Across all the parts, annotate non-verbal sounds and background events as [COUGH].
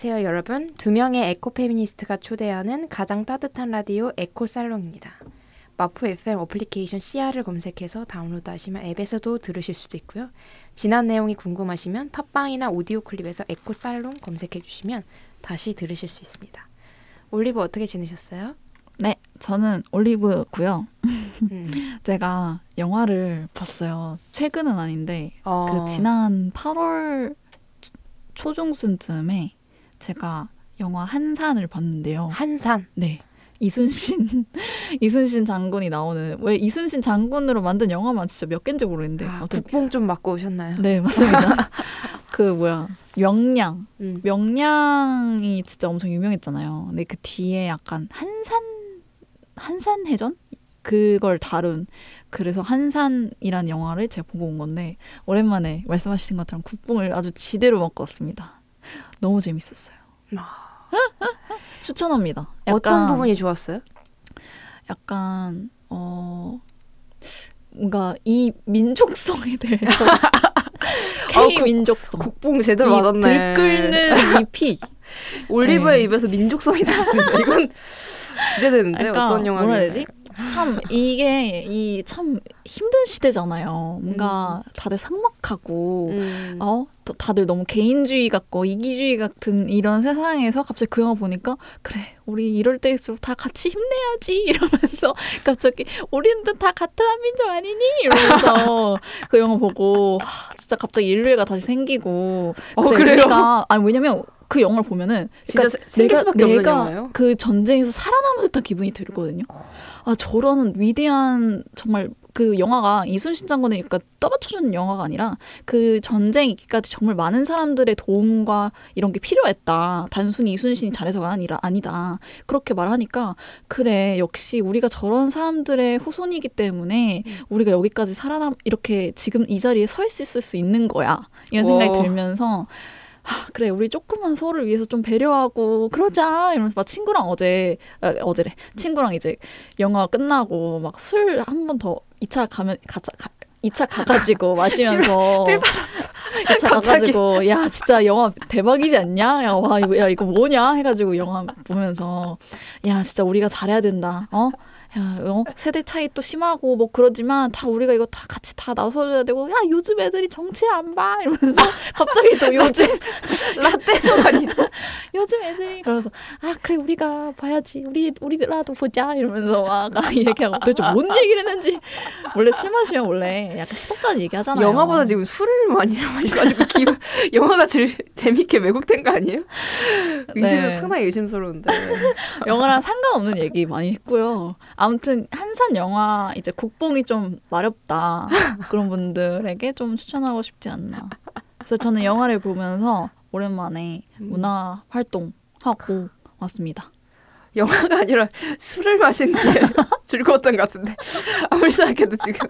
안녕하세요, 여러분. 두 명의 에코 페미니스트가 초대하는 가장 따뜻한 라디오 에코 살롱입니다. 마포 FM 어플리케이션 CR을 검색해서 다운로드하시면 앱에서도 들으실 수도 있고요. 지난 내용이 궁금하시면 팟빵이나 오디오 클립에서 에코 살롱 검색해 주시면 다시 들으실 수 있습니다. 올리브 어떻게 지내셨어요? 네, 저는 올리브고요. 음. [LAUGHS] 제가 영화를 봤어요. 최근은 아닌데 어, 그 지난 8월 초중순쯤에 제가 영화 한산을 봤는데요. 한산. 네. 이순신 [LAUGHS] 이순신 장군이 나오는 왜 이순신 장군으로 만든 영화만 진짜 몇 개인지 모르겠는데 아, 국뽕 좀 맞고 오셨나요? 네 맞습니다. [LAUGHS] 그 뭐야 명량 음. 명량이 진짜 엄청 유명했잖아요. 근데 그 뒤에 약간 한산 한산 해전 그걸 다룬 그래서 한산이라는 영화를 제가 보고 온 건데 오랜만에 말씀하신 것처럼 국뽕을 아주 지대로 먹고 왔습니다. 너무 재밌었어요. [LAUGHS] 추천합니다. 약간, 어떤 부분이 좋았어요? 약간 어 뭔가 이 민족성에 대해서 [LAUGHS] 어, K 국- 민족성 국뽕 제대로 이 맞았네. 들끓는 이 피. [LAUGHS] 올리브의 네. 입에서 민족성이 나왔습니다. 이건 기대되는데 그러니까 어떤 되지? 참 이게 이 참 힘든 시대잖아요. 뭔가 다들 삭막하고 음. 어또 다들 너무 개인주의 같고 이기주의 같은 이런 세상에서 갑자기 그 영화 보니까 그래 우리 이럴 때일수록 다 같이 힘내야지 [LAUGHS] 이러면서 갑자기 우리는 다 같은 한민족 아니니 이러면서 그 영화 보고 하, 진짜 갑자기 인류애가 다시 생기고 어, 그래, 그래요? 우리가 아니 왜냐면 그 영화를 보면은 진짜 그러니까 세- 생길 수밖에 없는 내가 영화예요? 그 전쟁에서 살아남은 듯한 기분이 들거든요. 아 저런 위대한 정말 그 영화가 이순신 장군을 그러니까 떠받쳐주는 영화가 아니라 그 전쟁 있기까지 정말 많은 사람들의 도움과 이런 게 필요했다. 단순히 이순신이 잘해서가 아니라 아니다. 그렇게 말하니까 그래 역시 우리가 저런 사람들의 후손이기 때문에 우리가 여기까지 살아남 이렇게 지금 이 자리에 서 있을 수 있는 거야. 이런 생각이 와. 들면서 아, 그래 우리 조금만 서로를 위해서 좀 배려하고 그러자 이러면서 막 친구랑 어제 아, 어제래. 친구랑 이제 영화 끝나고 막 술 한 번 더 2차 가면 가자 가, 2차 가가지고 [LAUGHS] 마시면서 필 2차 갑자기. 가가지고 야 진짜 영화 대박이지 않냐? 야 와 이거 야 이거 뭐냐? 해가지고 영화 보면서 야 진짜 우리가 잘해야 된다. 어 야, 어? 세대 차이 또 심하고 뭐 그러지만 다 우리가 이거 다 같이 다 나서줘야 되고 야 요즘 애들이 정치를 안 봐 이러면서 [LAUGHS] 갑자기 또 요즘 [LAUGHS] 라떼도 아니다. [LAUGHS] 요즘 애들이 그러면서 아 그래 우리가 봐야지 우리 우리라도 보자 이러면서 막 얘기하고 도대체 뭔 얘기를 했는지 원래 술 마시면 원래 약간 시덥잖은 얘기하잖아요. 영화보다 지금 술을 많이 마셔가지고 기 영화가 제일 재밌게 왜곡된 거 아니에요? 의심 네. 상당히 의심스러운데. 영화랑 상관없는 얘기 많이 했고요. 아무튼 한산 영화 이제 국뽕이 좀 마렵다 [LAUGHS] 그런 분들에게 좀 추천하고 싶지 않나. 그래서 저는 영화를 보면서 오랜만에 문화 활동 하고 왔습니다. 영화가 아니라 술을 마신 뒤에 [LAUGHS] 즐거웠던 것 같은데 아무리 생각해도 지금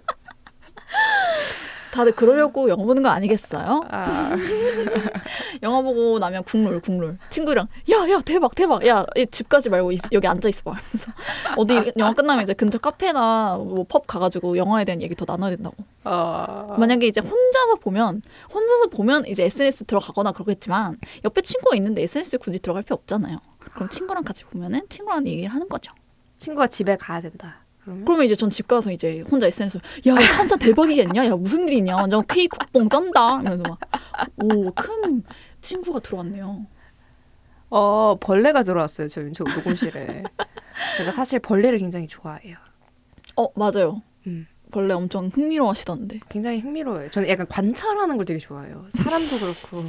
다들 그러려고 영화 보는 거 아니겠어요? 아, [LAUGHS] 영화 보고 나면 국룰 국룰. 친구랑 야 야 대박 대박. 야집 가지 말고 있- 여기 앉아 있어 봐. 하면서 [LAUGHS] 어디 영화 끝나면 이제 근처 카페나 뭐 펍 가가지고 영화에 대한 얘기 더 나눠야 된다고. 어, 만약에 이제 혼자서 보면 혼자서 보면 이제 SNS 들어가거나 그러겠지만 옆에 친구가 있는데 SNS 굳이 들어갈 필요 없잖아요. 그럼 친구랑 같이 보면은 친구랑 얘기를 하는 거죠. 친구가 집에 가야 된다. 그러면 그러면 이제 전 집 가서 이제 혼자 SNS 야 한자 대박이지 않냐 야 무슨 일이냐 완전 K 국뽕 쩐다 이러면서 막 오 큰 친구가 들어왔네요 어 벌레가 들어왔어요 저희 저 녹음실에. 제가 사실 벌레를 굉장히 좋아해요. 어 맞아요. 음. 벌레 엄청 흥미로워하시던데. 굉장히 흥미로워요. 저는 약간 관찰하는 걸 되게 좋아해요. 사람도 그렇고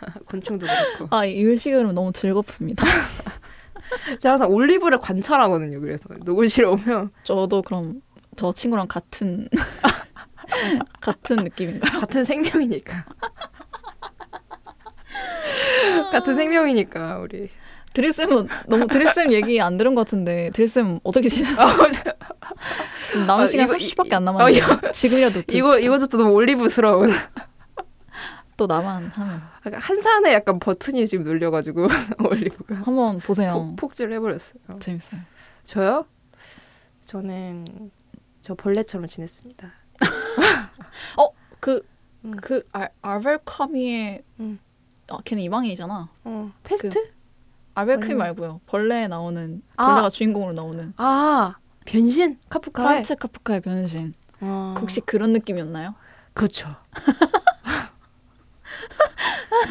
[LAUGHS] 곤충도 그렇고. 아, 이 일식은 너무 즐겁습니다. [LAUGHS] [LAUGHS] 제가 항상 올리브를 관찰하거든요. 그래서 녹음실에 오면 저도 그럼 저 친구랑 같은 [LAUGHS] 같은 느낌인가요? 같은 생명이니까. 같은 생명이니까 우리. 드리쌤은 너무 드리쌤 얘기 안 들은 것 같은데 드리쌤 어떻게 지냈어요? 남은 어, 시간 이거- 30초밖에 안 어, 남았는데 지금이라도 이거 이거조차 너무 올리브스러운. 또 나만 하면 한산에 약간 버튼이 지금 눌려가지고 [LAUGHS] 올리브가 한번 보세요. 폭, 폭주를 해버렸어요. 재밌어요. 저요? 저는 저 벌레처럼 지냈습니다. [LAUGHS] 그, 음. 그, 알, 알벨 카미의 음. 아, 걔는 이방인이잖아. 어, 페스트? 알베르 카뮈 음. 말고요. 벌레에 나오는 아. 벌레가 주인공으로 나오는 아, 변신? 카프카의? 프란츠 카프카의 변신. 어, 혹시 그런 느낌이었나요? 그렇죠. [LAUGHS]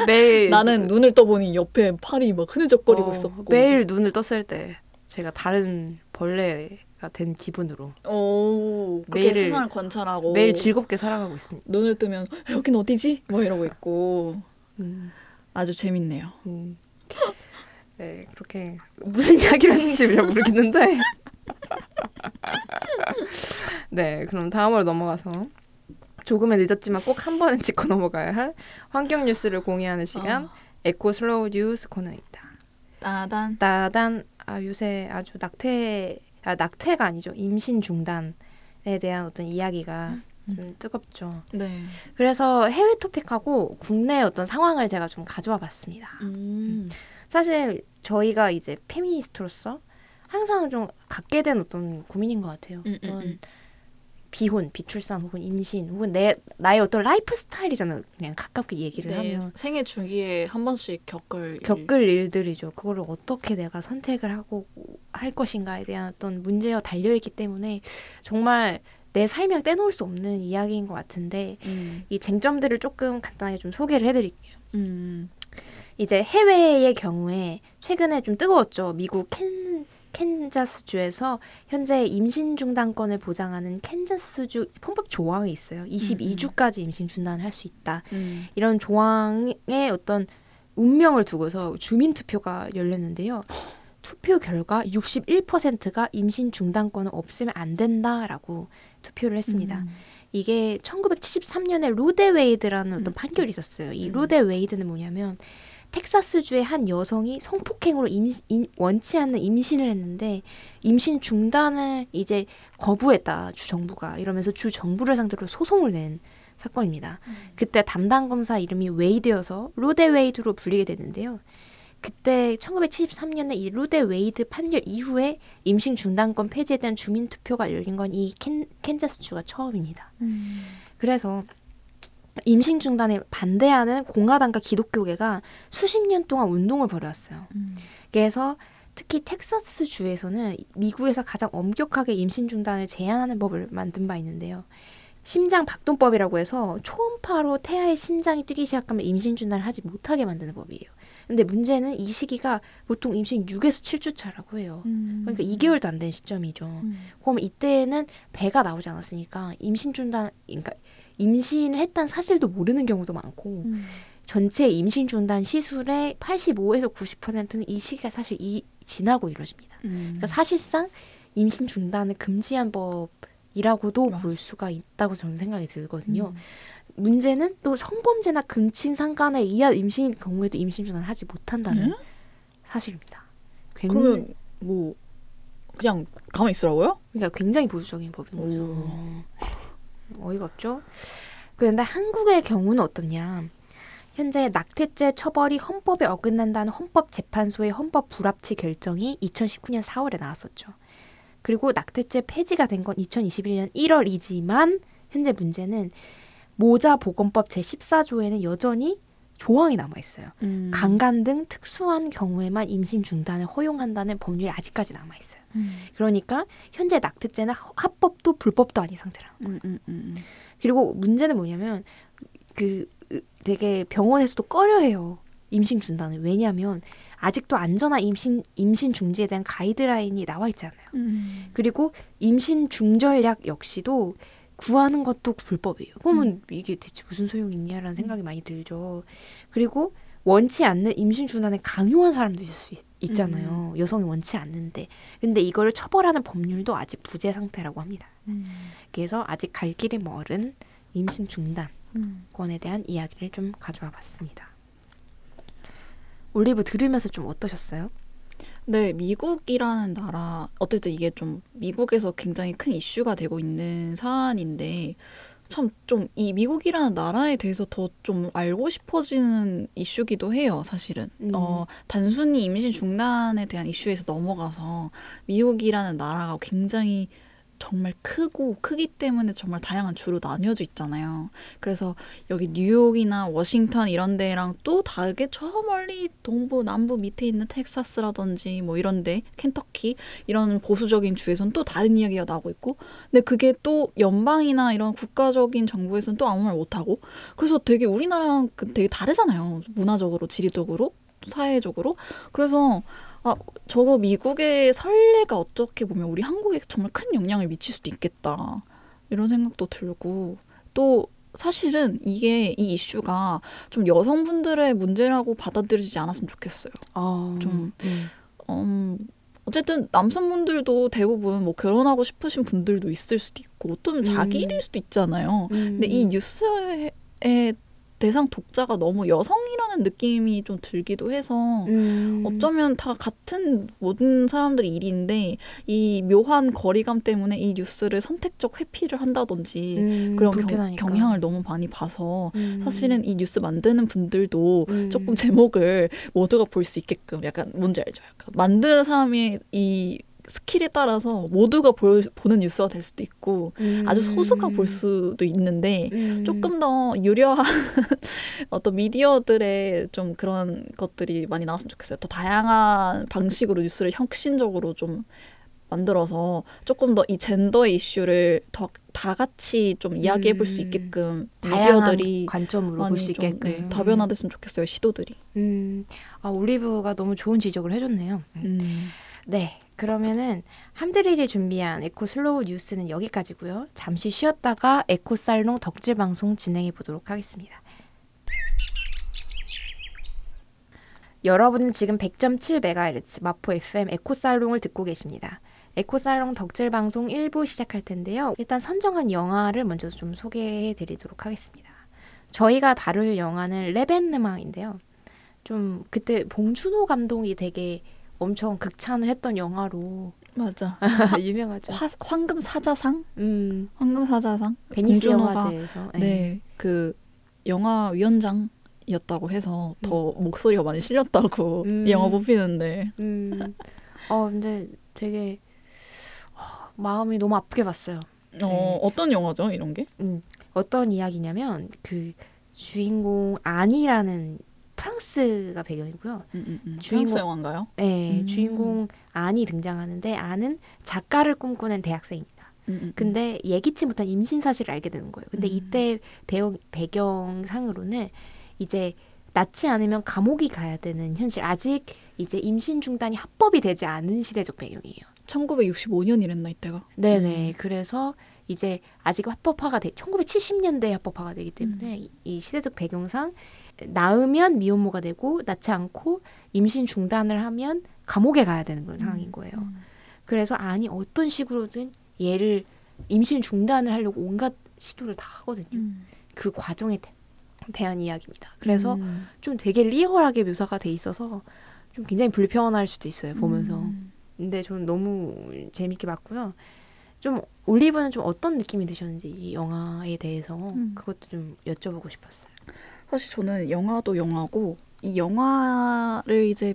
매일 나는 눈을 떠보니 옆에 팔이 막 흐느적거리고 어, 있었고 매일 눈을 떴을 때 제가 다른 벌레가 된 기분으로 오, 매일을- 세상을 관찰하고 매일 즐겁게 살아가고 있습니다. 눈을 뜨면 여긴 어디지? 뭐 이러고 있고 음, 아주 재밌네요. 음. 네, 그렇게 무슨 [LAUGHS] 이야기를 했는지 잘 모르겠는데. [LAUGHS] 네, 그럼 다음으로 넘어가서 조금은 늦었지만 꼭 한 번은 [LAUGHS] 짚고 넘어가야 할 환경 뉴스를 공유하는 시간 어. eco slow 뉴스 코너입니다. 따단 따단 아, 요새 아주 낙태 아, 낙태가 아니죠 임신 중단에 대한 어떤 이야기가 좀 뜨겁죠. 네. 그래서 해외 토픽하고 국내 어떤 상황을 제가 좀 가져와 봤습니다. 음. 사실 저희가 이제 페미니스트로서 항상 좀 갖게 된 어떤 고민인 것 같아요. 음, 음, 어떤 음. 비혼, 비출산 혹은 임신 혹은 내 나의 어떤 라이프 스타일이잖아요. 그냥 가깝게 얘기를 네, 하면 생애 주기에 한 번씩 겪을 일. 겪을 일 들이죠. 그거를 어떻게 내가 선택을 하고 할 것인가에 대한 어떤 문제와 달려 있기 때문에 정말 내 삶이랑 떼놓을 수 없는 이야기인 것 같은데 음. 이 쟁점들을 조금 간단하게 좀 소개를 해드릴게요. 음. 이제 해외의 경우에 최근에 좀 뜨거웠죠. 미국 캔 캔자스주에서 현재 임신 중단권을 보장하는 캔자스주 헌법 조항이 있어요. 22주까지 임신 중단을 할 수 있다. 음. 이런 조항의 어떤 운명을 두고서 주민 투표가 열렸는데요. 투표 결과 61%가 임신 중단권을 없애면 안 된다라고 투표를 했습니다. 음. 이게 1973년에 로 대 웨이드라는 어떤 판결이 있었어요. 이 음. 로 대 웨이드는 뭐냐면 텍사스주의 한 여성이 성폭행으로 임, 임- 원치 않는 임신을 했는데 임신 중단을 이제 거부했다 주 정부가 이러면서 주 정부를 상대로 소송을 낸 사건입니다. 그때 담당 검사 이름이 웨이드여서 로 대 웨이드로 불리게 됐는데요. 그때 1973년에 이 로 대 웨이드 판결 이후에 임신 중단권 폐지에 대한 주민 투표가 열린 건 이 캔자스주가 처음입니다. 음. 그래서 임신 중단에 반대하는 공화당과 기독교계가 수십 년 동안 운동을 벌여왔어요. 음. 그래서 특히 텍사스 주에서는 미국에서 가장 엄격하게 임신 중단을 제한하는 법을 만든 바 있는데요. 심장 박동법이라고 해서 초음파로 태아의 심장이 뛰기 시작하면 임신 중단을 하지 못하게 만드는 법이에요. 근데 문제는 이 시기가 보통 임신 6에서 7주 차라고 해요. 음. 그러니까 2개월도 안 된 시점이죠. 음. 그럼 이때는 배가 나오지 않았으니까 임신 중단, 그러니까 임신을 했다는 사실도 모르는 경우도 많고 음. 전체 임신 중단 시술의 85에서 90%는 이 시기가 사실 이 지나고 이루어집니다. 음. 그러니까 사실상 임신 중단을 금지한 법이라고도 맞아. 볼 수가 있다고 저는 생각이 들거든요. 음. 문제는 또 성범죄나 금친 상간에 의한 임신인 경우에도 임신 중단을 하지 못한다는 네? 사실입니다. 굉- 그러면 뭐 그냥 가만히 있으라고요? 그러니까 굉장히 보수적인 법인 거죠. 오. 어이가 없죠. 그런데 한국의 경우는 어떻냐? 현재 낙태죄 처벌이 헌법에 어긋난다는 헌법재판소의 헌법 불합치 결정이 2019년 4월에 나왔었죠. 그리고 낙태죄 폐지가 된 건 2021년 1월이지만 현재 문제는 모자 보건법 제14조에는 여전히 조항이 남아 있어요. 음. 강간 등 특수한 경우에만 임신 중단을 허용한다는 법률이 아직까지 남아 있어요. 음. 그러니까 현재 낙태죄는 하- 합법도 불법도 아닌 상태라는 거예요. 음, 음, 음. 그리고 문제는 뭐냐면 그 으, 되게 병원에서도 꺼려해요. 임신 중단을 왜냐하면 아직도 안전한 임신 임신 중지에 대한 가이드라인이 나와 있지 않아요. 음. 그리고 임신 중절약 역시도 구하는 것도 불법이에요. 그러면 이게 대체 무슨 소용이 있냐라는 생각이 많이 들죠. 그리고 원치 않는 임신 중단에 강요한 사람도 있을 수 있, 있잖아요. 여성이 원치 않는데. 근데 이거를 처벌하는 법률도 아직 부재 상태라고 합니다. 음. 그래서 아직 갈 길이 멀은 임신 중단권에 음. 대한 이야기를 좀 가져와 봤습니다. 올리브 들으면서 좀 어떠셨어요? 네, 미국이라는 나라 어쨌든 이게 좀 미국에서 굉장히 큰 이슈가 되고 있는 사안인데 참 좀 이 미국이라는 나라에 대해서 더 좀 알고 싶어지는 이슈기도 해요, 사실은. 음. 어, 단순히 임신 중단에 대한 이슈에서 넘어가서 미국이라는 나라가 굉장히 정말 크고 크기 때문에 정말 다양한 주로 나뉘어져 있잖아요. 그래서 여기 뉴욕이나 워싱턴 이런 데랑 또 다르게 저 멀리 동부 남부 밑에 있는 텍사스라든지 뭐 이런 데 켄터키 이런 보수적인 주에선 또 다른 이야기가 나오고 있고 근데 그게 또 연방이나 이런 국가적인 정부에서는 또 아무 말 못하고 그래서 되게 우리나라랑 그 되게 다르잖아요. 문화적으로 지리적으로 사회적으로 그래서 아, 저거 미국의 선례가 어떻게 보면 우리 한국에 정말 큰 영향을 미칠 수도 있겠다. 이런 생각도 들고 또 사실은 이게 이 이슈가 좀 여성분들의 문제라고 받아들이지 않았으면 좋겠어요. 어, 좀 음. 음, 어쨌든 남성분들도 대부분 뭐 결혼하고 싶으신 분들도 있을 수도 있고 어쩌면 자기 음. 일일 수도 있잖아요. 음. 근데 이 뉴스의 대상 독자가 너무 여성이라는 느낌이 좀 들기도 해서 음. 어쩌면 다 같은 모든 사람들의 일인데 이 묘한 거리감 때문에 이 뉴스를 선택적 회피를 한다든지 음, 그런 경, 불편하니까. 경 향을 너무 많이 봐서 음. 사실은 이 뉴스 만드는 분들도 음. 조금 제목을 모두가 볼 수 있게끔 약간 뭔지 알죠? 약간 만드는 사람의 이 skill에 따라서 모두가 볼, 보는 뉴스가 될 수도 있고 음. 아주 소수가 볼 수도 있는데 음. 조금 더 유려한 [LAUGHS] 어떤 미디어들의 좀 그런 것들이 많이 나왔으면 좋겠어요. 더 다양한 방식으로 뉴스를 혁신적으로 좀 만들어서 조금 더 이 젠더의 이슈를 더 다 같이 좀 이야기해 볼수 음. 있게끔 다양한 미디어들이 관점으로 볼 많이 수좀 있게끔 네, 다변화됐으면 좋겠어요. 시도들이. 음, 아 올리브가 너무 좋은 지적을 해줬네요. 음. 네, 그러면은 함드릴이 준비한 에코 slow 뉴스는 여기까지고요. 잠시 쉬었다가 에코 살롱 덕질 방송 진행해 보도록 하겠습니다. 여러분은 지금 100.7MHz 마포 FM 에코 살롱을 듣고 계십니다. 에코 살롱 덕질 방송 1부 시작할 텐데요. 일단 선정한 영화를 먼저 좀 소개해 드리도록 하겠습니다. 저희가 다룰 영화는 레벤느망인데요. 좀 그때 봉준호 감독이 되게 엄청 극찬을 했던 영화로 맞아. [LAUGHS] 유명하죠. 화, 황금 사자상? 음, 황금 사자상? 베니스 영화제에서 네. 네, 그 영화 위원장 이었다고 해서 더 목소리가 많이 실렸다고 음. 이 영화 뽑히는데 음, 어 근데 되게 어, 마음이 너무 아프게 봤어요. 어, 어떤 영화죠 이런 게? 음, 어떤 이야기냐면 그 주인공 안이라는 프랑스가 배경이고요. 음, 음, 음. 주인공- 프랑스 영화인가요? 네, 음. 주인공 안이 등장하는데 안은 작가를 꿈꾸는 대학생입니다. 음, 음, 음. 근데 예기치 못한 임신 사실을 알게 되는 거예요. 근데 음. 이때 배경, 배경상으로는 이제 낳지 않으면 감옥이 가야 되는 현실. 아직 이제 임신 중단이 합법이 되지 않은 시대적 배경이에요. 1965년이랬나 이때가? 네네. 그래서 이제 아직 합법화가 돼, 1970년대에 합법화가 되기 때문에 음. 이- 이 시대적 배경상 낳으면 미혼모가 되고 낳지 않고 임신 중단을 하면 감옥에 가야 되는 그런 상황인 거예요. 음. 그래서 아니 어떤 식으로든 얘를 임신 중단을 하려고 온갖 시도를 다 하거든요. 음. 그 과정에 대- 대한 이야기입니다. 그래서 음. 좀 되게 리얼하게 묘사가 돼 있어서 좀 굉장히 불편할 수도 있어요 보면서. 음. 근데 저는 너무 재밌게 봤고요. 좀 올리브는 좀 어떤 느낌이 드셨는지 이 영화에 대해서 음. 그것도 좀 여쭤보고 싶었어요. 사실 저는 영화도 영화고 이 영화를 이제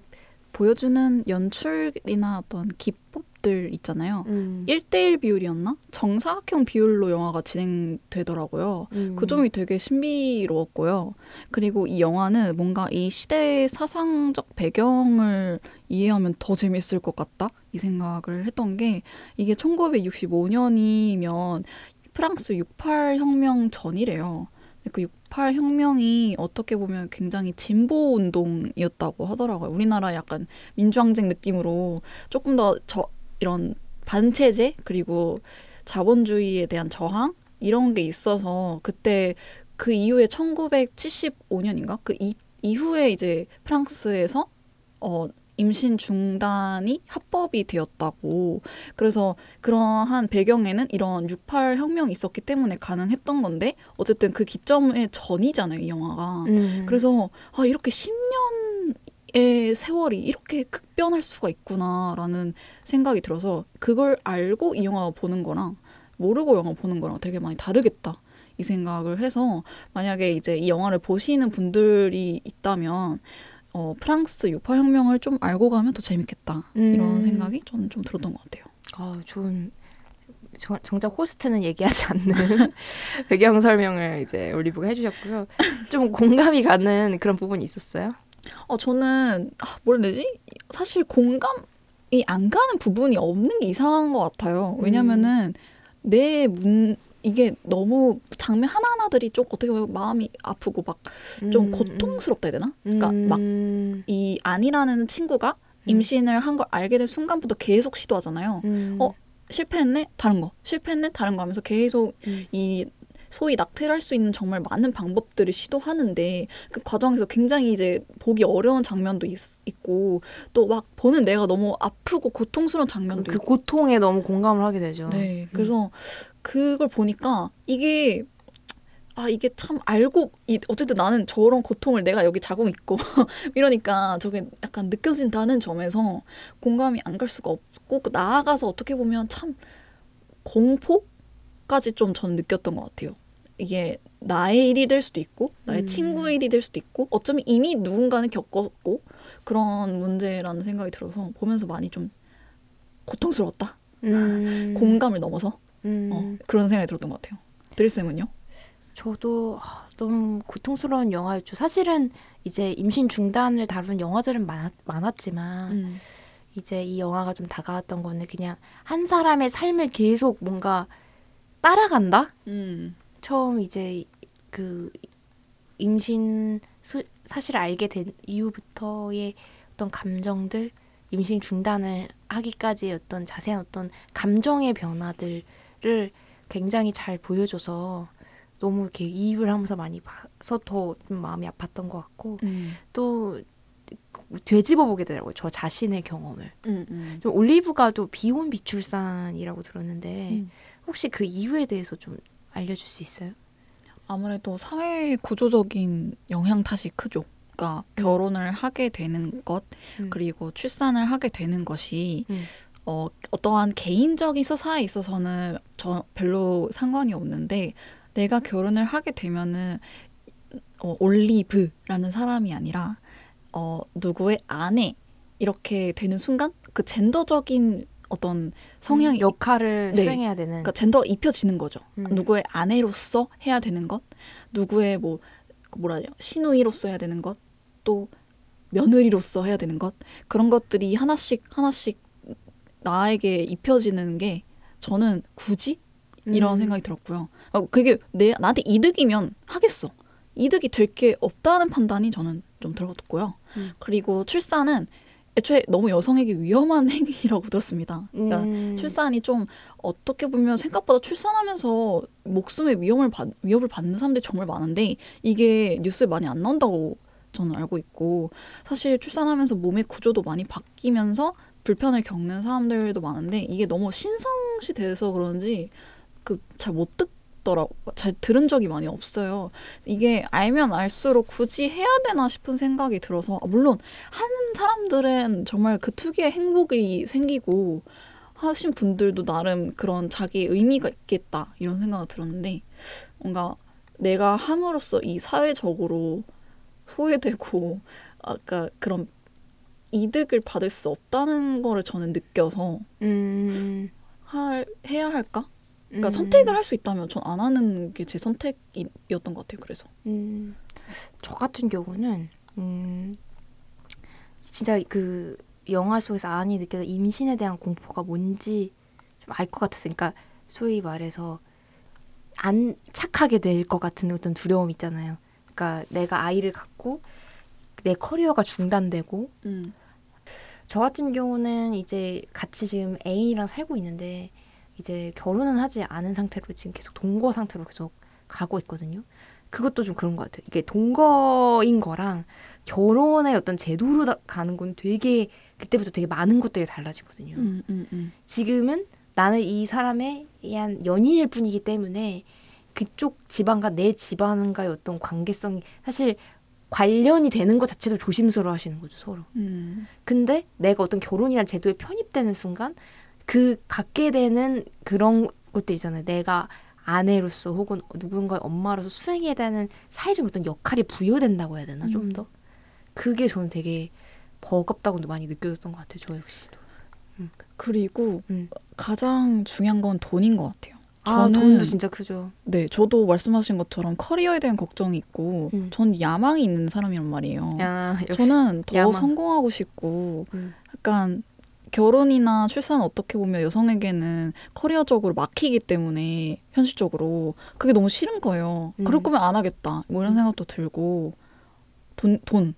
보여주는 연출이나 어떤 기법들 있잖아요. 음. 1대1 비율이었나? 정사각형 비율로 영화가 진행되더라고요. 음. 그 점이 되게 신비로웠고요. 그리고 이 영화는 뭔가 이 시대의 사상적 배경을 이해하면 더 재밌을 것 같다? 이 생각을 했던 게 이게 1965년이면 프랑스 68 혁명 전이래요. 그 68 혁명이 어떻게 보면 굉장히 진보 운동이었다고 하더라고요. 우리나라 약간 민주항쟁 느낌으로 조금 더 저 이런 반체제 그리고 자본주의에 대한 저항 이런 게 있어서 그때 그 이후에 1975년인가 그 이, 이후에 이제 프랑스에서 어 임신 중단이 합법이 되었다고 그래서 그러한 배경에는 이런 68 혁명이 있었기 때문에 가능했던 건데 어쨌든 그 기점의 전이잖아요 이 영화가 음. 그래서 아 이렇게 10년의 세월이 이렇게 급변할 수가 있구나라는 생각이 들어서 그걸 알고 이 영화 보는 거랑 모르고 영화 보는 거랑 되게 많이 다르겠다 이 생각을 해서 만약에 이제 이 영화를 보시는 분들이 있다면 어, 프랑스 68 혁명을 좀 알고 가면 더 재밌겠다 이런 음. 생각이 저는 좀 들었던 것 같아요. 아, 좋은 저- 정작 호스트는 얘기하지 않는 [LAUGHS] 배경 설명을 이제 올리브가 해주셨고요. 좀 공감이 가는 그런 부분이 있었어요. 어 저는 아, 뭐라 해야 되지? 사실 공감이 안 가는 부분이 없는 게 이상한 것 같아요. 왜냐면은 내문 이게 너무 장면 하나하나들이 좀 어떻게 보면 마음이 아프고 막좀 음, 고통스럽다 해야 되나? 음. 그러니까 막 음, 이 안이라는 친구가 임신을 한 걸 알게 된 순간부터 계속 시도하잖아요. 음. 어, 실패했네? 다른 거. 실패했네? 다른 거 하면서 계속 음. 이 소위 낙태를 할 수 있는 정말 많은 방법들을 시도하는데 그 과정에서 굉장히 이제 보기 어려운 장면도 있, 있고 또 막 보는 내가 너무 아프고 고통스러운 장면도 그 있고 고통에 너무 공감을 하게 되죠. 네. 그래서 그걸 보니까 이게 아 이게 참 알고 이 어쨌든 나는 저런 고통을 내가 여기 자고 있고 [LAUGHS] 이러니까 저게 약간 느껴진다는 점에서 공감이 안 갈 수가 없고 그 나아가서 어떻게 보면 참 공포까지 좀 저는 느꼈던 것 같아요. 이게 나의 일이 될 수도 있고 나의 음. 친구의 일이 될 수도 있고 어쩌면 이미 누군가는 겪었고 그런 문제라는 생각이 들어서 보면서 많이 좀 고통스러웠다. 음. 공감을 넘어서 음. 어, 그런 생각이 들었던 것 같아요. 드릴쌤은요? 저도 아, 너무 고통스러운 영화였죠. 사실은 이제 임신 중단을 다룬 영화들은 많았, 많았 지만 음. 이제 이 영화가 좀 다가왔던 거는 그냥 한 사람의 삶을 계속 뭔가 따라간다. 음. 처음 이제 그 임신 소, 사실을 알게 된 이후부터의 어떤 감정들, 임신 중단을 하기까지의 어떤 자세한 어떤 감정의 변화들 을 굉장히 잘 보여줘서 너무 이렇게 이입을 하면서 많이 봐서 더좀 마음이 아팠던 것 같고 음. 또 되짚어 보게 되더라고요. 저 자신의 경험을. 음. 음. 좀 올리브가 또 비혼 비출산이라고 들었는데 음. 혹시 그 이유에 대해서 좀 알려줄 수 있어요? 아무래도 사회 구조적인 영향 탓이 크죠. 그러니까 음. 결혼을 하게 되는 것 음. 그리고 출산을 하게 되는 것이 음. 어, 어떠한 개인적인 서사에 있어서는 저 별로 상관이 없는데 내가 결혼을 하게 되면은 어, 올리브라는 사람이 아니라 어, 누구의 아내 이렇게 되는 순간 그 젠더적인 어떤 성향이 음, 역할을 네. 수행해야 되는. 그러니까 젠더 입혀지는 거죠. 음. 누구의 아내로서 해야 되는 것, 누구의 뭐 뭐라 해야 시누이로서 해야 되는 것, 또 며느리로서 해야 되는 것 그런 것들이 하나씩 하나씩 나에게 입혀지는 게 저는 굳이 이런 음. 생각이 들었고요. 어, 그게 내 나한테 이득이면 하겠어. 이득이 될 게 없다는 판단이 저는 좀 들었고요. 음. 그리고 출산은 애초에 너무 여성에게 위험한 [LAUGHS] 행위라고 들었습니다. 그러니까 음. 출산이 좀 어떻게 보면 생각보다 출산하면서 목숨의 위험을 받, 위협을 받는 사람들이 정말 많은데 이게 뉴스에 많이 안 나온다고 저는 알고 있고 사실 출산하면서 몸의 구조도 많이 바뀌면서 불편을 겪는 사람들도 많은데 이게 너무 신성시 돼서 그런지 그 잘 못 듣더라고 잘 들은 적이 많이 없어요. 이게 알면 알수록 굳이 해야 되나 싶은 생각이 들어서 아, 물론 하는 사람들은 정말 그 특유의 행복이 생기고 하신 분들도 나름 그런 자기 의미가 있겠다 이런 생각이 들었는데 뭔가 내가 함으로써 이 사회적으로 소외되고 아까 그런 이득을 받을 수 없다는 거를 저는 느껴서 음. 할 해야 할까? 그러니까 음. 선택을 할 수 있다면 전 안 하는 게 제 선택이었던 것 같아요. 그래서 음, 저 같은 경우는 음, 진짜 그 영화 속에서 아니 느껴서 임신에 대한 공포가 뭔지 좀 알 것 같았어요. 그러니까 소위 말해서 안 착하게 될 것 같은 어떤 두려움 있잖아요. 그러니까 내가 아이를 갖고 내 커리어가 중단되고 음. 저 같은 경우는 이제 같이 지금 애인이랑 살고 있는데 이제 결혼은 하지 않은 상태로 지금 계속 동거 상태로 계속 가고 있거든요. 그것도 좀 그런 것 같아요. 이게 동거인 거랑 결혼의 어떤 제도로 다- 가는 건 되게 그때부터 되게 많은 것들이 달라지거든요. 음, 음, 음. 지금은 나는 이 사람에 의한 연인일 뿐이기 때문에 그쪽 집안과 내 집안과의 어떤 관계성이 사실 관련이 되는 것 자체도 조심스러워 하시는 거죠, 서로. 음. 근데 내가 어떤 결혼이라는 제도에 편입되는 순간 그 갖게 되는 그런 것들 있잖아요. 내가 아내로서 혹은 누군가의 엄마로서 수행해야 되는 사회적 어떤 역할이 부여된다고 해야 되나 좀 음. 더. 그게 저는 되게 버겁다고도 많이 느껴졌던 것 같아요. 저 역시도. 음. 그리고 음. 가장 중요한 건 돈인 것 같아요. 아 저는- 돈도 진짜 크죠. 네, 저도 말씀하신 것처럼 커리어에 대한 걱정이 있고, 음. 전 야망이 있는 사람이란 말이에요. 야 역시. 저는 더 야망. 성공하고 싶고, 음. 약간 결혼이나 출산은 어떻게 보면 여성에게는 커리어적으로 막히기 때문에 현실적으로 그게 너무 싫은 거예요. 음. 그럴 거면 안 하겠다. 뭐 이런 음. 생각도 들고 돈, 돈,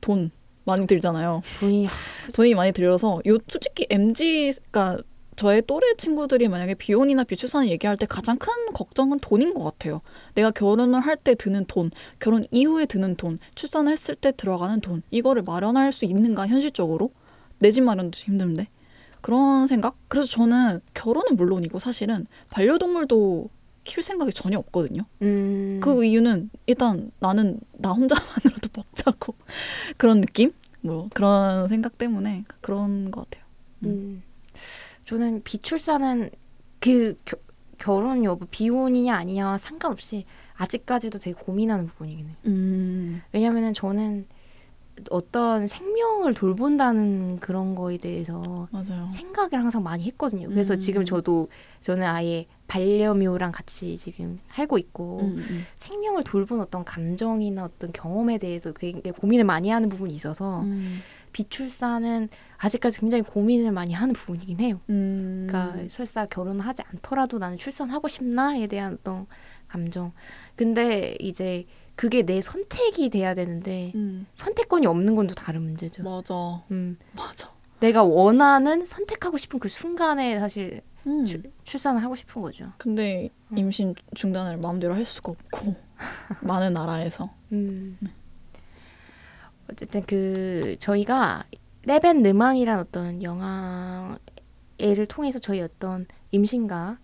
돈 많이 들잖아요. 돈이 [LAUGHS] 돈이 많이 들여서 요 솔직히 MZ가 저의 또래 친구들이 만약에 비혼이나 비출산을 얘기할 때 가장 큰 걱정은 돈인 것 같아요. 내가 결혼을 할 때 드는 돈, 결혼 이후에 드는 돈, 출산을 했을 때 들어가는 돈, 이거를 마련할 수 있는가 현실적으로 내 집 마련도 힘든데 그런 생각? 그래서 저는 결혼은 물론이고 사실은 반려동물도 키울 생각이 전혀 없거든요. 음. 그 이유는 일단 나는 나 혼자만으로도 [LAUGHS] 먹자고 그런 느낌? 뭐 그런 생각 때문에 그런 것 같아요. 음. 저는 비출산은 그 겨, 결혼 여부 비혼이냐 아니냐와 상관없이 아직까지도 되게 고민하는 부분이긴 해요. 음, 왜냐면은 저는 어떤 생명을 돌본다는 그런 거에 대해서 맞아요. 생각을 항상 많이 했거든요. 그래서 음. 지금 저도 저는 아예 반려묘랑 같이 지금 살고 있고 음, 음, 생명을 돌본 어떤 감정이나 어떤 경험에 대해서 되게 고민을 많이 하는 부분이 있어서 음, 비출산은 아직까지 굉장히 고민을 많이 하는 부분이긴 해요. 음, 그러니까 설사 결혼하지 않더라도 나는 출산하고 싶나에 대한 어떤 감정. 근데 이제 그게 내 선택이 돼야 되는데 음, 선택권이 없는 건 또 다른 문제죠. 맞아, 음, 맞아. 내가 원하는 선택하고 싶은 그 순간에 사실 음. 출- 출산을 하고 싶은 거죠. 근데 음. 임신 중단을 마음대로 할 수가 없고 [LAUGHS] 많은 나라에서 음. 어쨌든 그 저희가 레벤 느망이란 어떤 영화를 통해서 저희 어떤 임신과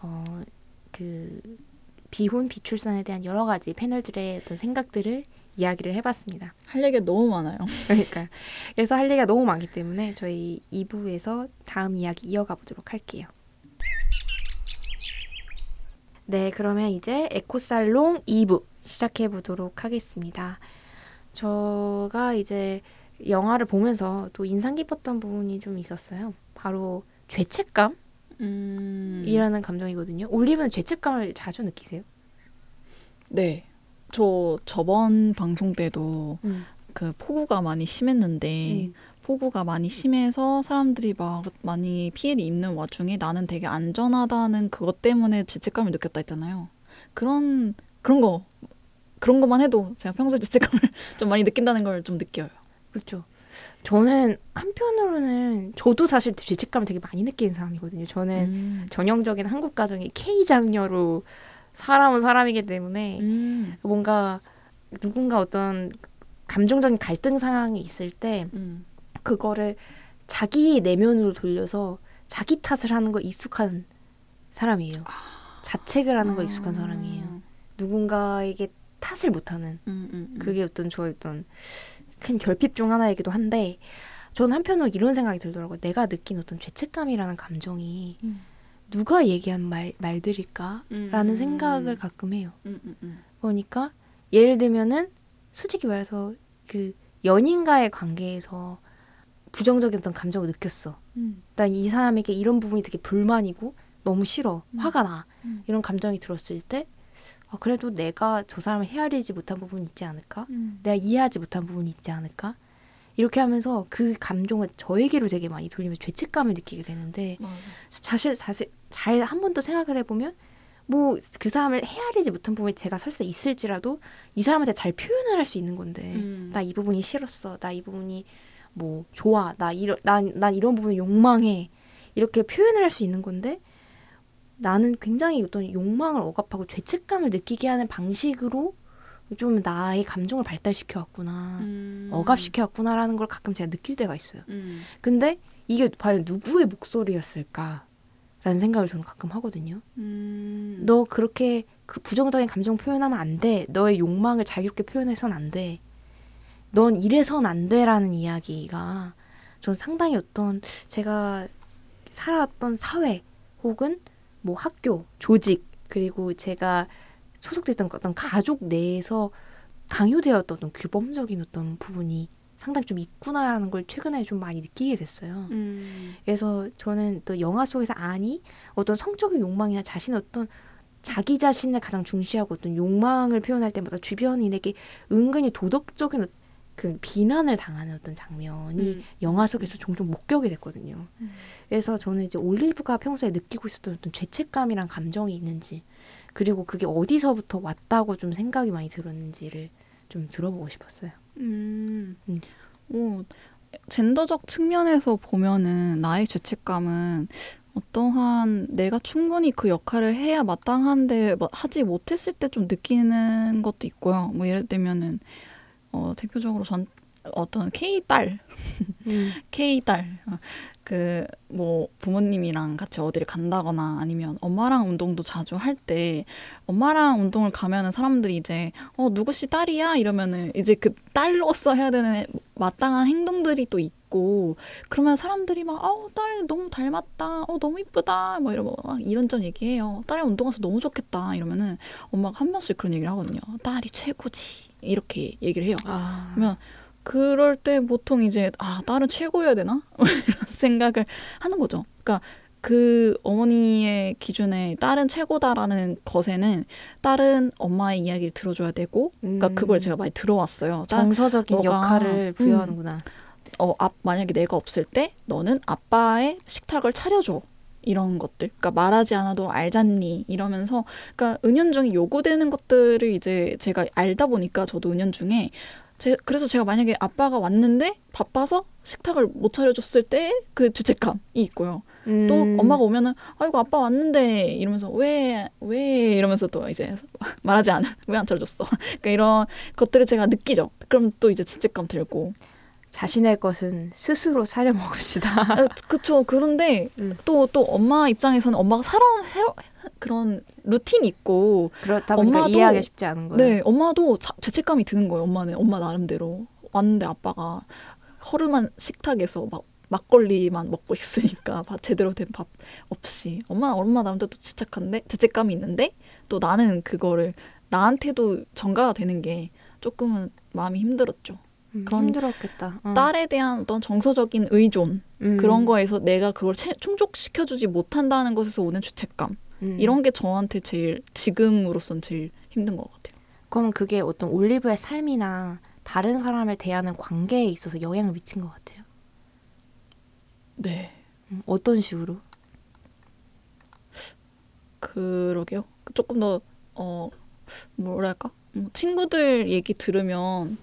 어 그 비혼 비출산에 대한 여러 가지 패널들의 어떤 생각들을 이야기를 해봤습니다. 할 얘기가 너무 많아요. [LAUGHS] 그러니까 그래서 할 얘기가 너무 많기 때문에 저희 2부에서 다음 이야기 이어가 보도록 할게요. 네, 그러면 이제 에코살롱 2부 시작해 보도록 하겠습니다. 저가 이제 영화를 보면서 또 인상 깊었던 부분이 좀 있었어요. 바로 죄책감이라는 음, 감정이거든요. 올리브는 죄책감을 자주 느끼세요? 네. 저 저번 방송 때도 음. 그 폭우가 많이 심했는데 음. 폭우가 많이 심해서 사람들이 막 많이 피해를 입는 와중에 나는 되게 안전하다는 그것 때문에 죄책감을 느꼈다 했잖아요. 그런 그런 거 그런 것만 해도 제가 평소에 죄책감을 [LAUGHS] 좀 많이 느낀다는 걸 좀 느껴요. 그렇죠. 저는 한편으로는 저도 사실 죄책감을 되게 많이 느끼는 사람이거든요. 저는 음. 전형적인 한국 가정이 K 장녀로 사람은 사람이기 때문에 음. 뭔가 누군가 어떤 감정적인 갈등 상황이 있을 때 음. 그거를 자기 내면으로 돌려서 자기 탓을 하는 거 익숙한 사람이에요. 자책을 하는 거 익숙한 사람이에요. 누군가에게 탓을 못하는 음, 음, 음. 그게 어떤 저의 어떤 큰 결핍 중 하나이기도 한데 저는 한편으로 이런 생각이 들더라고요. 내가 느낀 어떤 죄책감이라는 감정이 음. 누가 얘기한 말 말들일까라는 음. 생각을 가끔 해요. 음. 그러니까 예를 들면은 솔직히 말해서 그 연인과의 관계에서 부정적인 어떤 감정을 느꼈어. 음. 난이 사람에게 이런 부분이 되게 불만이고 너무 싫어. 음. 화가 나. 음. 이런 감정이 들었을 때 아, 그래도 내가 저 사람을 헤아리지 못한 부분이 있지 않을까? 음. 내가 이해하지 못한 부분이 있지 않을까? 이렇게 하면서 그 감정을 저에게로 되게 많이 돌리면서 죄책감을 느끼게 되는데 맞아. 사실 사실 잘 한 번 더 생각을 해보면 뭐 그 사람을 헤아리지 못한 부분이 제가 설사 있을지라도 이 사람한테 잘 표현을 할 수 있는 건데 음. 나이 부분이 싫었어 나 이 부분이 뭐 좋아 나 이런 난, 난 이런 부분 욕망해 이렇게 표현을 할 수 있는 건데 나는 굉장히 어떤 욕망을 억압하고 죄책감을 느끼게 하는 방식으로 좀 나의 감정을 발달시켜 왔구나 음. 억압시켜 왔구나라는 걸 가끔 제가 느낄 때가 있어요. 음. 근데 이게 과연 누구의 목소리였을까? 라는 생각을 저는 가끔 하거든요. 음. 너 그렇게 그 부정적인 감정 표현하면 안 돼. 너의 욕망을 자유롭게 표현해선 안 돼. 넌 이래선 안 돼라는 이야기가 전 상당히 어떤 제가 살아왔던 사회 혹은 뭐 학교, 조직 그리고 제가 소속됐던 어떤 가족 내에서 강요되었던 어떤 규범적인 어떤 부분이 상당히 좀 있구나라는 걸 최근에 좀 많이 느끼게 됐어요. 음. 그래서 저는 또 영화 속에서 아니 어떤 성적인 욕망이나 자신의 어떤 자기 자신을 가장 중시하고 어떤 욕망을 표현할 때마다 주변인에게 은근히 도덕적인 그 비난을 당하는 어떤 장면이 음. 영화 속에서 종종 목격이 됐거든요. 음. 그래서 저는 이제 올리브가 평소에 느끼고 있었던 어떤 죄책감이란 감정이 있는지 그리고 그게 어디서부터 왔다고 좀 생각이 많이 들었는지를 좀 들어보고 싶었어요. 음. 음. 오, 젠더적 측면에서 보면은 나의 죄책감은 어떠한 내가 충분히 그 역할을 해야 마땅한데 뭐 하지 못했을 때 좀 느끼는 것도 있고요. 뭐 예를 들면은 어, 대표적으로 전 어떤 K 딸. K 딸. 그 뭐 부모님이랑 같이 어디를 간다거나 아니면 엄마랑 운동도 자주 할 때 엄마랑 운동을 가면은 사람들이 이제 어 누구 씨 딸이야? 이러면은 이제 그 딸로서 해야 되는 마땅한 행동들이 또 있고 그러면 사람들이 막 아우 딸 너무 닮았다. 어 너무 이쁘다. 뭐 이러고 막 이런저런 얘기해요. 딸이 운동 가서 너무 좋겠다. 이러면은 엄마가 한 번씩 그런 얘기를 하거든요. 딸이 최고지 이렇게 얘기를 해요 아, 그러면 그럴 때 보통 이제 아 딸은 최고여야 되나 [LAUGHS] 이런 생각을 하는 거죠. 그러니까 그 어머니의 기준에 딸은 최고다라는 것에는 딸은 엄마의 이야기를 들어줘야 되고, 그러니까 음, 그걸 제가 많이 들어왔어요. 딸, 정서적인 너가- 역할을 부여하는구나. 어, 아, 만약에 내가 없을 때 너는 아빠의 식탁을 차려줘. 이런 것들, 그러니까 말하지 않아도 알잖니 이러면서, 그러니까 은연중에 요구되는 것들을 이제 제가 알다 보니까 저도 은연중에 제, 그래서 제가 만약에 아빠가 왔는데 바빠서 식탁을 못 차려줬을 때 그 죄책감이 있고요. 또 음, 엄마가 오면은 아이고 아빠 왔는데 이러면서 왜왜 이러면서 또 이제 [LAUGHS] 말하지 않은 [LAUGHS] 왜 안 차려줬어. [LAUGHS] 그러니까 이런 것들을 제가 느끼죠. 그럼 또 이제 죄책감 들고. 자신의 것은 스스로 차려 먹읍시다. 아, 그쵸. 그런데 음. 또, 또 엄마 입장에서는 엄마가 살아온 새- 그런 루틴이 있고, 그렇다 보니까 엄마도- 이해하기 쉽지 않은 거예요. 네, 엄마도 자- 죄책감이 드는 거예요. 엄마는. 엄마 나름대로. 왔는데 아빠가 허름한 식탁에서 막 막걸리만 먹고 있으니까 밥 제대로 된 밥 없이 엄마 엄마 나름대로 또 죄책한데 죄책감이 있는데 또 나는 그거를 나한테도 전가가 되는 게 조금은 마음이 힘들었죠. 음, 그런 힘들었겠다. 어. 딸에 대한 어떤 정서적인 의존 음, 그런 거에서 내가 그걸 채- 충족시켜주지 못한다는 것에서 오는 죄책감 음. 이런 게 저한테 제일 지금으로선 제일 힘든 것 같아요. 그럼 그게 어떤 올리브의 삶이나 다른 사람을 대하는 관계에 있어서 영향을 미친 것 같아요. 네, 음, 어떤 식으로? 그러게요. 조금 더 어 뭐랄까 음, 친구들 얘기 들으면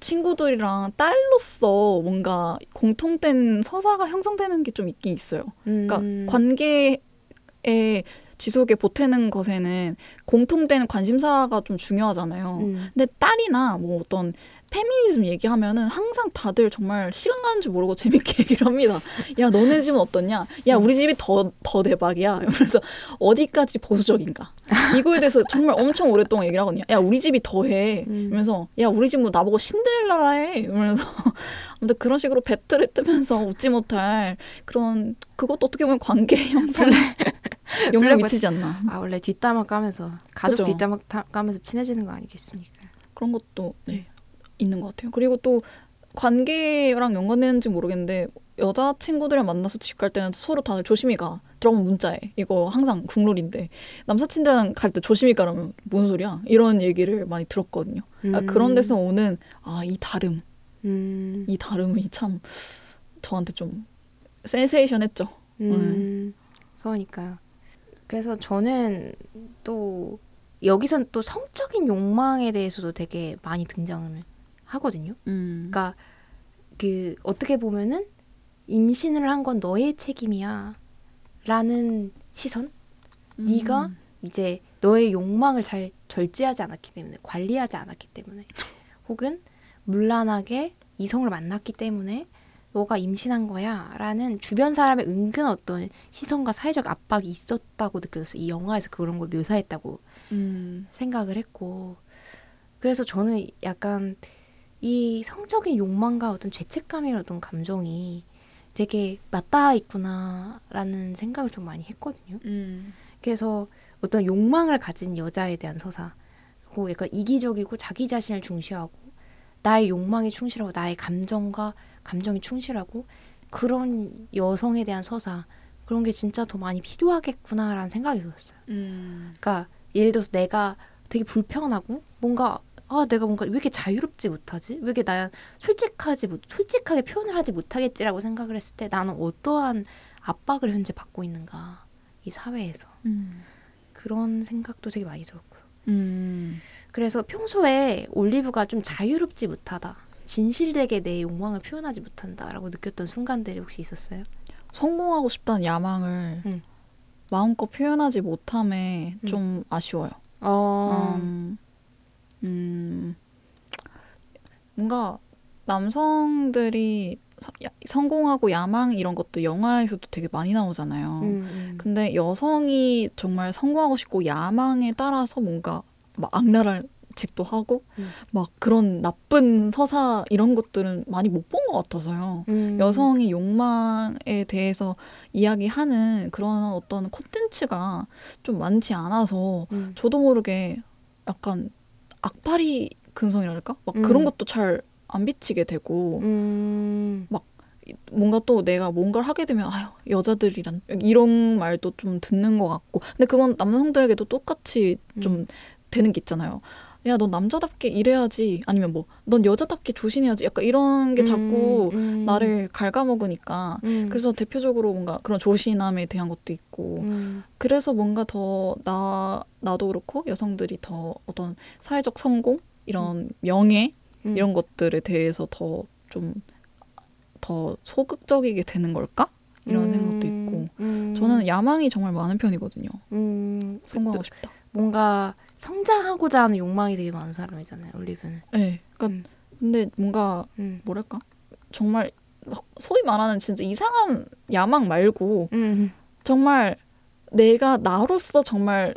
친구들이랑 딸로서 뭔가 공통된 서사가 형성되는 게 좀 있긴 있어요. 그러니까 음, 관계의 지속에 보태는 것에는 공통된 관심사가 좀 중요하잖아요. 음, 근데 딸이나 뭐 어떤 페미니즘 얘기하면은 항상 다들 정말 시간 가는 줄 모르고 재밌게 [LAUGHS] 얘기를 합니다. 야, 너네 집은 어떻냐? 야, 우리 집이 더, 더 대박이야. [LAUGHS] 이러면서 어디까지 보수적인가? 이거에 대해서 정말 엄청 오랫동안 얘기를 하거든요. 야, 우리 집이 더 해. 음. 이러면서 야, 우리 집 뭐 나보고 신데렐라라 해. 이러면서 [LAUGHS] 아무튼 그런 식으로 배틀을 뜨면서 웃지 못할 그런 그것도 어떻게 보면 관계 영향을 블랙버스- 미치지 않나. 아 원래 뒷담화 까면서 가족 그죠. 뒷담화 타- 까면서 친해지는 거 아니겠습니까? 그런 것도 네, 있는 것 같아요. 그리고 또 관계랑 연관되는지 모르겠는데 여자 친구들이랑 만나서 집 갈 때는 서로 다들 조심히 가. 들어가면 문자해. 이거 항상 국룰인데 남사친들이랑 갈 때 조심히 가라면 뭔 소리야? 이런 얘기를 많이 들었거든요. 아, 음, 그런 데서 오는 아 이 다름, 음, 이 다름이 참 저한테 좀 센세이션했죠. 음, 그러니까요. 그래서 저는 또 여기선 또 성적인 욕망에 대해서도 되게 많이 등장을 하거든요. 음. 그러니까 그 어떻게 보면은 임신을 한 건 너의 책임이야. 라는 시선? 네가 이제 너의 욕망을 잘 절제하지 않았기 때문에 관리하지 않았기 때문에 혹은 물란하게 이성을 만났기 때문에 너가 임신한 거야 라는 주변 사람의 은근 어떤 시선과 사회적 압박이 있었다고 느껴졌어요. 이 영화에서 그런 걸 묘사했다고 음. 생각을 했고 그래서 저는 약간 이 성적인 욕망과 어떤 죄책감이라는 어떤 감정이 되게 맞닿아 있구나라는 생각을 좀 많이 했거든요. 음. 그래서 어떤 욕망을 가진 여자에 대한 서사, 그리고 약간 이기적이고 자기 자신을 중시하고 나의 욕망에 충실하고 나의 감정과 감정이 충실하고 그런 여성에 대한 서사 그런 게 진짜 더 많이 필요하겠구나라는 생각이 들었어요. 음. 그러니까 예를 들어서 내가 되게 불편하고 뭔가 아 내가 뭔가 왜 이렇게 자유롭지 못하지? 왜 이렇게 나 솔직하지 못 솔직하게 표현을 하지 못하겠지라고 생각을 했을 때 나는 어떠한 압박을 현재 받고 있는가 이 사회에서 음. 그런 생각도 되게 많이 들었고요. 음. 그래서 평소에 올리브가 좀 자유롭지 못하다. 진실되게 내 욕망을 표현하지 못한다라고 느꼈던 순간들이 혹시 있었어요? 성공하고 싶다는 야망을 음. 마음껏 표현하지 못함에 음. 좀 아쉬워요. 어, 음, 음, 뭔가 남성들이 서- 야- 성공하고 야망 이런 것도 영화에서도 되게 많이 나오잖아요. 음, 음. 근데 여성이 정말 성공하고 싶고 야망에 따라서 뭔가 막 악랄한 짓도 하고 음. 막 그런 나쁜 서사 이런 것들은 많이 못 본 것 같아서요. 음. 여성이 욕망에 대해서 이야기하는 그런 어떤 콘텐츠가 좀 많지 않아서 음. 저도 모르게 약간 악바리 근성이랄까? 막 음. 그런 것도 잘 안 비치게 되고 음. 뭔가 또 내가 뭔가를 하게 되면 아유 여자들이란 이런 말도 좀 듣는 것 같고 근데 그건 남성들에게도 똑같이 좀 음. 되는 게 있잖아요. 야, 넌 남자답게 일해야지. 아니면 뭐, 넌 여자답게 조신해야지. 약간 이런 게 자꾸 음. 나를 갉아먹으니까. 음. 그래서 대표적으로 뭔가 그런 조신함에 대한 것도 있고. 음. 그래서 뭔가 더 나, 나도 그렇고 여성들이 더 어떤 사회적 성공? 이런 명예? 음. 이런 것들에 대해서 더 좀 더 소극적이게 되는 걸까? 이런 생각도 있고. 음. 저는 야망이 정말 많은 편이거든요. 음. 성공하고 싶다. 뭔가 성장하고자 하는 욕망이 되게 많은 사람이잖아요. 올리브는. 네. 그러니까 음. 근데 뭔가 음. 뭐랄까? 정말 막 소위 말하는 진짜 이상한 야망 말고 음. 정말 내가 나로서 정말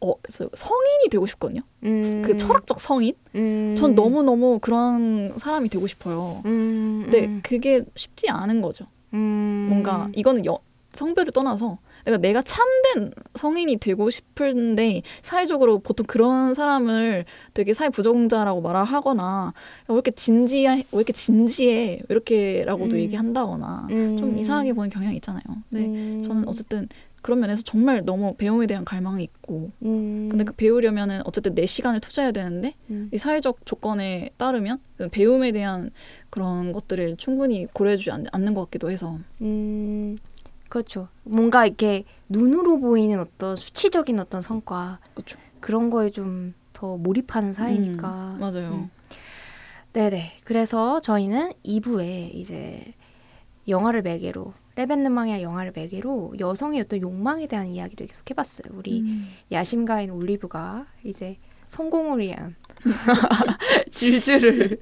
어 성인이 되고 싶거든요. 음. 그 철학적 성인? 음. 전 너무 너무 그런 사람이 되고 싶어요. 음. 근데 음. 그게 쉽지 않은 거죠. 음. 뭔가 이거는 여, 성별을 떠나서 내가 내가 참된 성인이 되고 싶은데 사회적으로 보통 그런 사람을 되게 사회 부정자라고 말하거나 왜 이렇게 진지해 왜 이렇게 진지해 왜 이렇게라고도 음. 얘기한다거나 음. 좀 이상하게 보는 경향이 있잖아요. 근데 음. 저는 어쨌든 그런 면에서 정말 너무 배움에 대한 갈망이 있고 음. 근데 그 배우려면은 어쨌든 내 시간을 투자해야 되는데 음. 이 사회적 조건에 따르면 그 배움에 대한 그런 것들을 충분히 고려해주지 않, 않는 것 같기도 해서 음, 그렇죠. 뭔가 이렇게 눈으로 보이는 어떤 수치적인 어떤 성과 그렇죠. 그런 거에 좀 더 몰입하는 사이니까. 음, 맞아요. 음. 네네. 그래서 저희는 2부에 이제 영화를 매개로 레벤느망의 영화를 매개로 여성의 어떤 욕망에 대한 이야기를 계속 해봤어요. 우리 음. 야심가인 올리브가 이제 성공을 위한 [LAUGHS] [LAUGHS] 질주를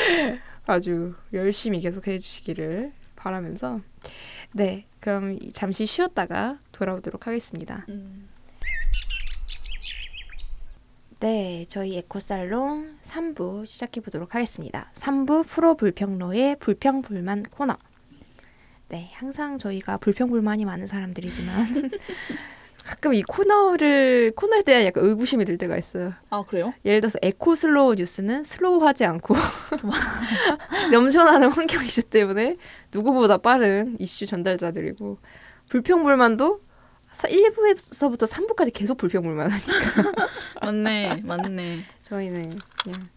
[LAUGHS] 아주 열심히 계속 해주시기를 바라면서 네 그럼 잠시 쉬었다가 돌아오도록 하겠습니다. 음. 네 저희 에코살롱 3부 시작해 보도록 하겠습니다. 3부 프로 불편러의 불평불만 코너. 네 항상 저희가 불평불만이 많은 사람들이지만 [LAUGHS] 가끔 이 코너를 코너에 대한 약간 의구심이 들 때가 있어요. 아 그래요? 예를 들어서 에코 slow 뉴스는 slow하지 않고 [LAUGHS] 넘쳐나는 환경 이슈 때문에 누구보다 빠른 이슈 전달자들이고 불평불만도 1부에서부터 3부까지 계속 불평불만 하니까 [LAUGHS] 맞네, 맞네. 저희는 그냥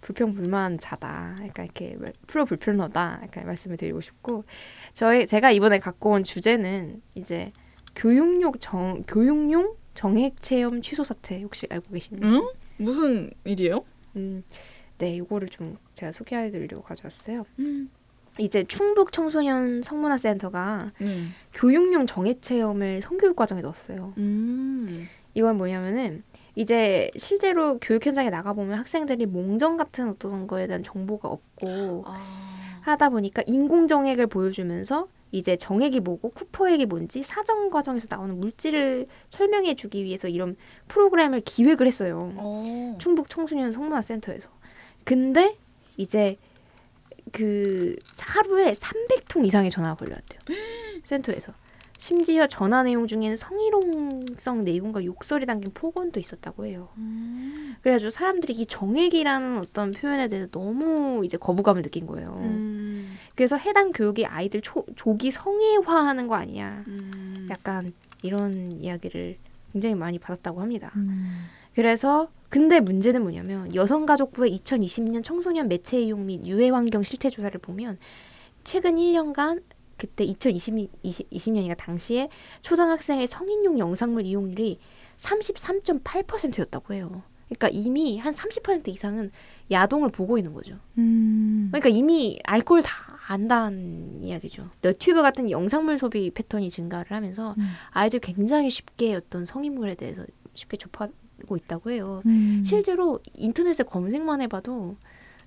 불평불만자다. 약간 이렇게 말- 프로 불편러다. 약간 말씀을 드리고 싶고 저희 제가 이번에 갖고 온 주제는 이제 교육용 정 교육용 정액 체험 취소 사태 혹시 알고 계시는지? 응? 무슨 일이에요? 음, 네, 이거를 좀 제가 소개해드리려고 가져왔어요. 음. 이제 충북 청소년 성문화 센터가 음. 교육용 정액 체험을 성교육 과정에 넣었어요. 음. 이건 뭐냐면은 이제 실제로 교육 현장에 나가 보면 학생들이 몽정 같은 어떤 거에 대한 정보가 없고 아. 하다 보니까 인공 정액을 보여주면서 이제 정액이 뭐고 쿠퍼액이 뭔지 사정 과정에서 나오는 물질을 설명해 주기 위해서 이런 프로그램을 기획을 했어요. 어. 충북 청소년 성문화 센터에서. 근데 이제 그 하루에 300통 이상의 전화가 걸려왔대요. [GASPS] 센터에서. 심지어 전화 내용 중에는 성희롱성 내용과 욕설이 담긴 폭언도 있었다고 해요. 음. 그래가지고 사람들이 이 정액이라는 어떤 표현에 대해서 너무 이제 거부감을 느낀 거예요. 음. 그래서 해당 교육이 아이들 초, 조기 성애화하는 거 아니냐. 음. 약간 이런 이야기를 굉장히 많이 받았다고 합니다. 음. 그래서 근데 문제는 뭐냐면 여성가족부의 2020년 청소년 매체 이용 및 유해 환경 실태 조사를 보면 최근 1년간 그때 2020, 20년이니까 당시에 초등학생의 성인용 영상물 이용률이 33.8%였다고 해요. 그러니까 이미 한 30% 이상은 야동을 보고 있는 거죠. 음. 그러니까 이미 알코올 다 안다는 이야기죠. 너튜브 같은 영상물 소비 패턴이 증가를 하면서 음. 아이들 굉장히 쉽게 어떤 성인물에 대해서 쉽게 접하고 있다고 해요. 음. 실제로 인터넷에 검색만 해봐도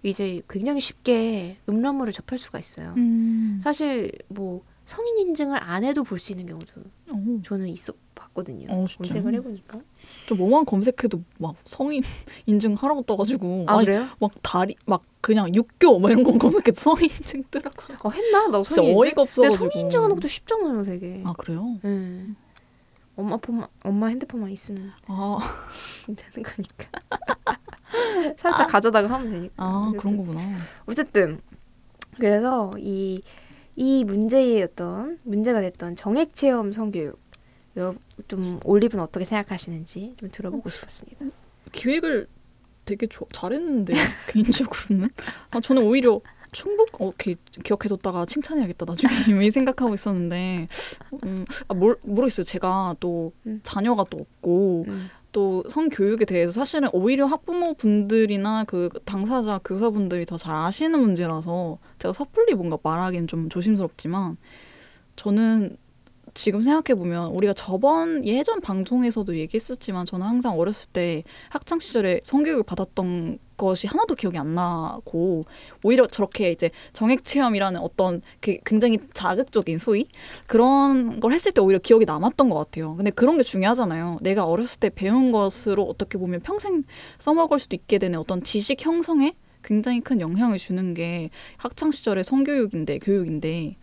이제 굉장히 쉽게 음란물을 접할 수가 있어요. 음. 사실 뭐 성인 인증을 안 해도 볼 수 있는 경우도 어, 저는 있어 봤거든요. 어? 검색을 해보니까. 저 뭐만 검색해도 막 성인 [LAUGHS] 인증 하라고 떠가지고 아 아니, 그래요? 막 다리 막 그냥 육교 뭐 이런 거 검색해도 성인 인증 뜨라고요. 어, 했나? 나 성인 인증. 어이가 근데 없어가지고. 성인 인증하는 것도 쉽잖아요, 되게. 아 그래요? 예. 엄마 폰만 엄마 핸드폰만 있으면 아, [LAUGHS] 되는 거니까. [LAUGHS] [LAUGHS] 살짝 가져다가 하면 되니까. 아 어쨌든. 그런 거구나. 어쨌든 그래서 이, 이 문제의 어떤 문제가 됐던 정액 체험 성교육 여러분 좀 올리브는 어떻게 생각하시는지 좀 들어보고 싶었습니다. 기획을 되게 조, 잘했는데 [LAUGHS] 개인적으로는 아 저는 오히려 충북 어 기, 기억해뒀다가 칭찬해야겠다 나중에 [LAUGHS] 이미 생각하고 있었는데 음, 아, 뭘, 모르겠어요 제가 또 음. 자녀가 또 없고 음. 또 성교육에 대해서 사실은 오히려 학부모 분들이나 그 당사자 교사분들이 더 잘 아시는 문제라서 제가 섣불리 뭔가 말하기는 좀 조심스럽지만 저는 지금 생각해 보면 우리가 저번 예전 방송에서도 얘기했었지만 저는 항상 어렸을 때 학창 시절에 성교육을 받았던 것이 하나도 기억이 안 나고 오히려 저렇게 이제 정액 체험이라는 어떤 그 굉장히 자극적인 소위 그런 걸 했을 때 오히려 기억이 남았던 것 같아요. 근데 그런 게 중요하잖아요. 내가 어렸을 때 배운 것으로 어떻게 보면 평생 써먹을 수도 있게 되는 어떤 지식 형성에 굉장히 큰 영향을 주는 게 학창 시절의 성교육인데 교육인데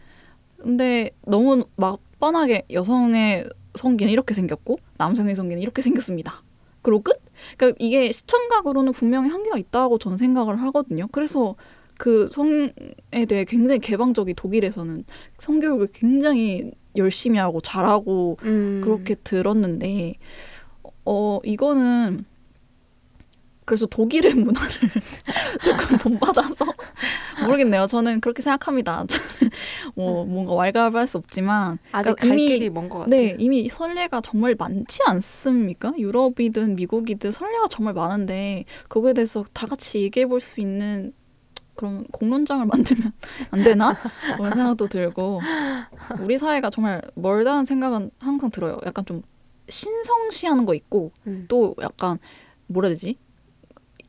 근데 너무 막 뻔하게 여성의 성기는 이렇게 생겼고 남성의 성기는 이렇게 생겼습니다. 그리고 끝? 그러니까 이게 시청각으로는 분명히 한계가 있다고 저는 생각을 하거든요. 그래서 그 성에 대해 굉장히 개방적인 독일에서는 성교육을 굉장히 열심히 하고 잘하고 음. 그렇게 들었는데 어 이거는 그래서 독일의 문화를 [LAUGHS] 조금 본받아서 모르겠네요. 저는 그렇게 생각합니다. [LAUGHS] 뭐 뭔가 왈가왈부할 수 없지만 아직 그러니까 갈 이미- 길이 먼 것 같아요. 네 이미 선례가 정말 많지 않습니까? 유럽이든 미국이든 선례가 정말 많은데 그거에 대해서 다 같이 얘기해 볼 수 있는 그런 공론장을 [LAUGHS] 만들면 안 되나? 그런 생각도 들고 우리 사회가 정말 멀다는 생각은 항상 들어요. 약간 좀 신성시하는 거 있고 음. 또 약간 뭐라 해야 되지?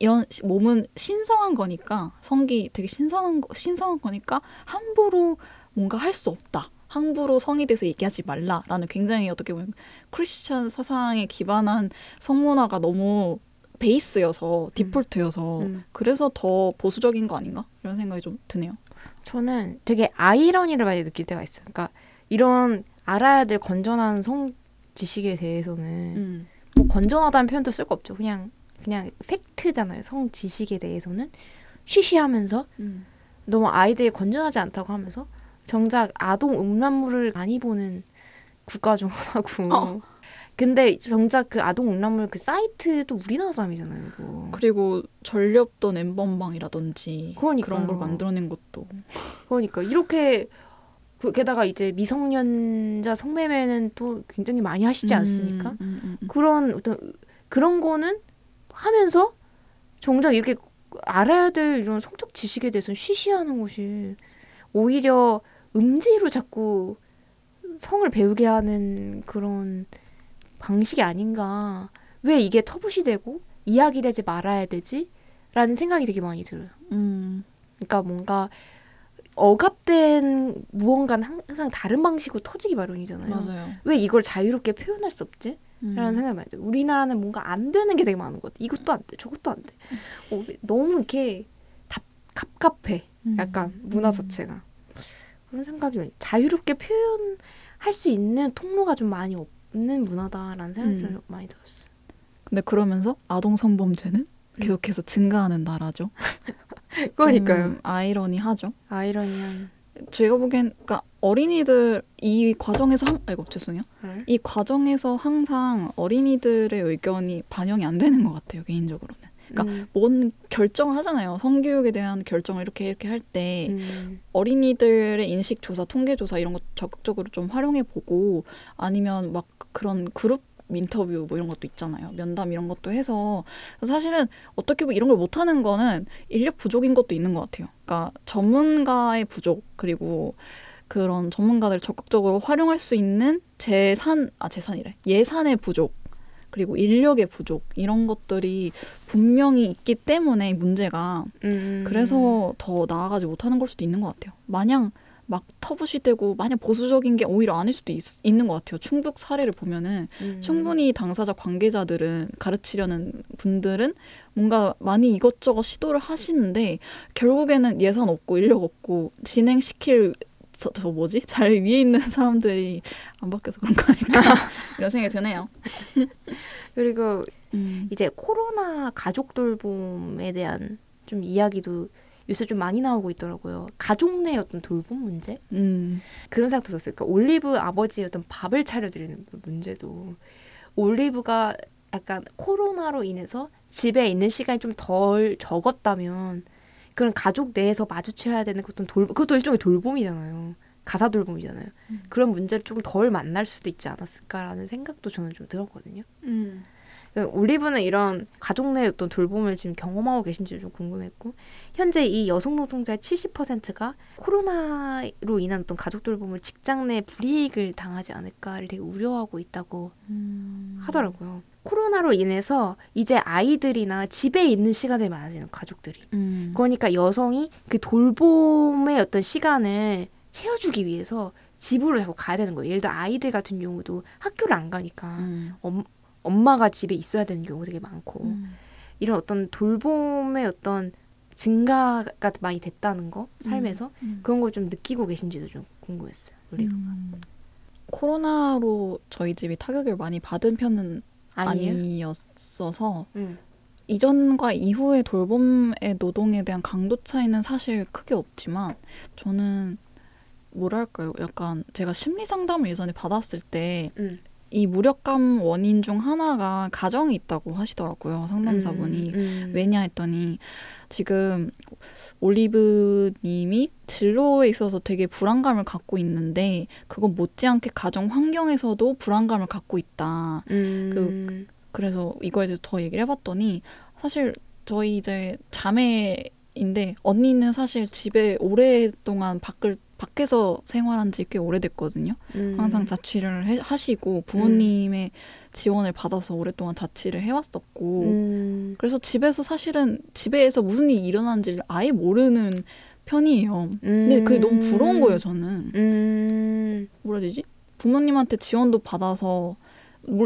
연, 몸은 신성한 거니까 성기 되게 신성한 거, 신성한 거니까 함부로 뭔가 할 수 없다. 함부로 성에 대해서 얘기하지 말라라는 굉장히 어떻게 보면 크리스천 사상에 기반한 성문화가 너무 베이스여서 디폴트여서 음. 그래서 더 보수적인 거 아닌가 이런 생각이 좀 드네요. 저는 되게 아이러니를 많이 느낄 때가 있어요. 그러니까 이런 알아야 될 건전한 성 지식에 대해서는 음. 뭐 건전하다는 표현도 쓸 거 없죠. 그냥 그냥 팩트잖아요. 성 지식에 대해서는 쉬쉬하면서 음. 너무 아이들이 건전하지 않다고 하면서 정작 아동 음란물을 많이 보는 국가 중 하나고. 어. 근데 정작 그 아동 음란물 그 사이트도 우리나라 사람이잖아요. 이거. 그리고 전렵던 엠번방이라든지 그러니까요. 그런 걸 만들어낸 것도 그러니까 이렇게 그 게다가 이제 미성년자 성매매는 또 굉장히 많이 하시지 않습니까? 음, 음, 음, 음. 그런 어떤 그런 거는 하면서 정작 이렇게 알아야 될 이런 성적 지식에 대해서는 쉬쉬하는 것이 오히려 음지로 자꾸 성을 배우게 하는 그런 방식이 아닌가. 왜 이게 터부시 되고 이야기되지 말아야 되지? 라는 생각이 되게 많이 들어요. 음. 그러니까 뭔가 억압된 무언가는 항상 다른 방식으로 터지기 마련이잖아요. 맞아요. 왜 이걸 자유롭게 표현할 수 없지? 음. 라는 생각이 많이 들어요. 우리나라는 뭔가 안 되는 게 되게 많은 것 같아. 이것도 안 돼, 저것도 안 돼. 어, 너무 이렇게 답, 갑갑해. 음. 약간 문화 자체가. 그런 생각이 많이 자유롭게 할수 있는 통로가 좀 많이 없는 문화다라는 생각이 음. 좀 많이 들었어요. 근데 그러면서 아동 성범죄는 음. 계속해서 증가하는 나라죠. [LAUGHS] [LAUGHS] 좀 아이러니하죠. 아이러니한. 제가 보기엔 그러니까 어린이들 이 과정에서 한, 아이고 죄송해요. 네. 이 과정에서 항상 어린이들의 의견이 반영이 안 되는 것 같아요 개인적으로는. 그러니까 음, 뭔 결정을 하잖아요. 성교육에 대한 결정을 이렇게 이렇게 할때 음, 어린이들의 인식 조사, 통계 조사 이런 것 적극적으로 좀 활용해 보고 아니면 막 그런 그룹 인터뷰 뭐 이런 것도 있잖아요. 면담 이런 것도 해서 사실은 어떻게 보면 이런 걸 못하는 거는 인력 부족인 것도 있는 것 같아요. 그러니까 전문가의 부족 그리고 그런 전문가들 적극적으로 활용할 수 있는 재산 아 재산이래 예산의 부족 그리고 인력의 부족 이런 것들이 분명히 있기 때문에 문제가 음. 그래서 더 나아가지 못하는 걸 수도 있는 것 같아요. 마냥 막 터부시되고 마냥 보수적인 게 오히려 아닐 수도 있, 는것 같아요. 충북 사례를 보면은 음. 충분히 당사자 관계자들은 가르치려는 분들은 뭔가 많이 이것저것 시도를 하시는데 결국에는 예산 없고 인력 없고 진행시킬 저, 저 뭐지 [LAUGHS] 잘 위에 있는 사람들이 안 바뀌어서 그런 거 아닐까 [LAUGHS] 이런 생각이 드네요. [LAUGHS] 그리고 음. 이제 코로나 가족 돌봄에 대한 좀 이야기도 요새 좀 많이 나오고 있더라고요. 가족 내 어떤 돌봄 문제 음. 그런 생각도 들었어요. 그러니까 올리브 아버지의 어떤 밥을 차려드리는 그 문제도 올리브가 약간 코로나로 인해서 집에 있는 시간이 좀 덜 적었다면 그런 가족 내에서 마주쳐야 되는 그 어떤 돌 그것도 일종의 돌봄이잖아요. 가사 돌봄이잖아요. 음. 그런 문제를 좀덜 만날 수도 있지 않았을까라는 생각도 저는 좀 들었거든요. 음. 그 올리브는 이런 가족 내 어떤 돌봄을 지금 경험하고 계신지 좀 궁금했고 현재 이 여성 노동자의 70%가 코로나로 인한 어떤 가족 돌봄을 직장 내 불이익을 당하지 않을까를 되게 우려하고 있다고 음. 하더라고요. 코로나로 인해서 이제 아이들이나 집에 있는 시간이 많아지는 가족들이. 음. 그러니까 여성이 그 돌봄의 어떤 시간을 채워주기 위해서 집으로 자꾸 가야 되는 거예요. 예를 들어 아이들 같은 경우도 학교를 안 가니까 음. 엄, 엄마가 집에 있어야 되는 경우가 되게 많고 음. 이런 어떤 돌봄의 어떤 증가가 많이 됐다는 거 삶에서 음. 그런 걸 좀 느끼고 계신지도 좀 궁금했어요. 우리가 음. 코로나로 저희 집이 타격을 많이 받은 편은 아니에요? 아니었어서 음. 이전과 이후의 돌봄의 노동에 대한 강도 차이는 사실 크게 없지만 저는 뭐랄까요 약간 제가 심리 상담을 예전에 받았을 때 이 음. 무력감 원인 중 하나가 가정이 있다고 하시더라고요 상담사분이 음, 음. 왜냐 했더니 지금 올리브님이 진로에 있어서 되게 불안감을 갖고 있는데 그건 못지않게 가정 환경에서도 불안감을 갖고 있다. 음. 그 그래서 이거에 대해서 더 얘기를 해봤더니 사실 저희 이제 자매인데 언니는 사실 집에 오랫동안 밖을 밖에서 생활한 지 꽤 오래됐거든요. 음. 항상 자취를 해- 하시고 부모님의 지원을 받아서 오랫동안 자취를 해왔었고 음. 그래서 집에서 사실은 집에서 무슨 일이 일어나는지를 아예 모르는 편이에요. 근데 그게 너무 부러운 거예요, 저는. 음. 뭐라 해야 되지? 부모님한테 지원도 받아서 뭘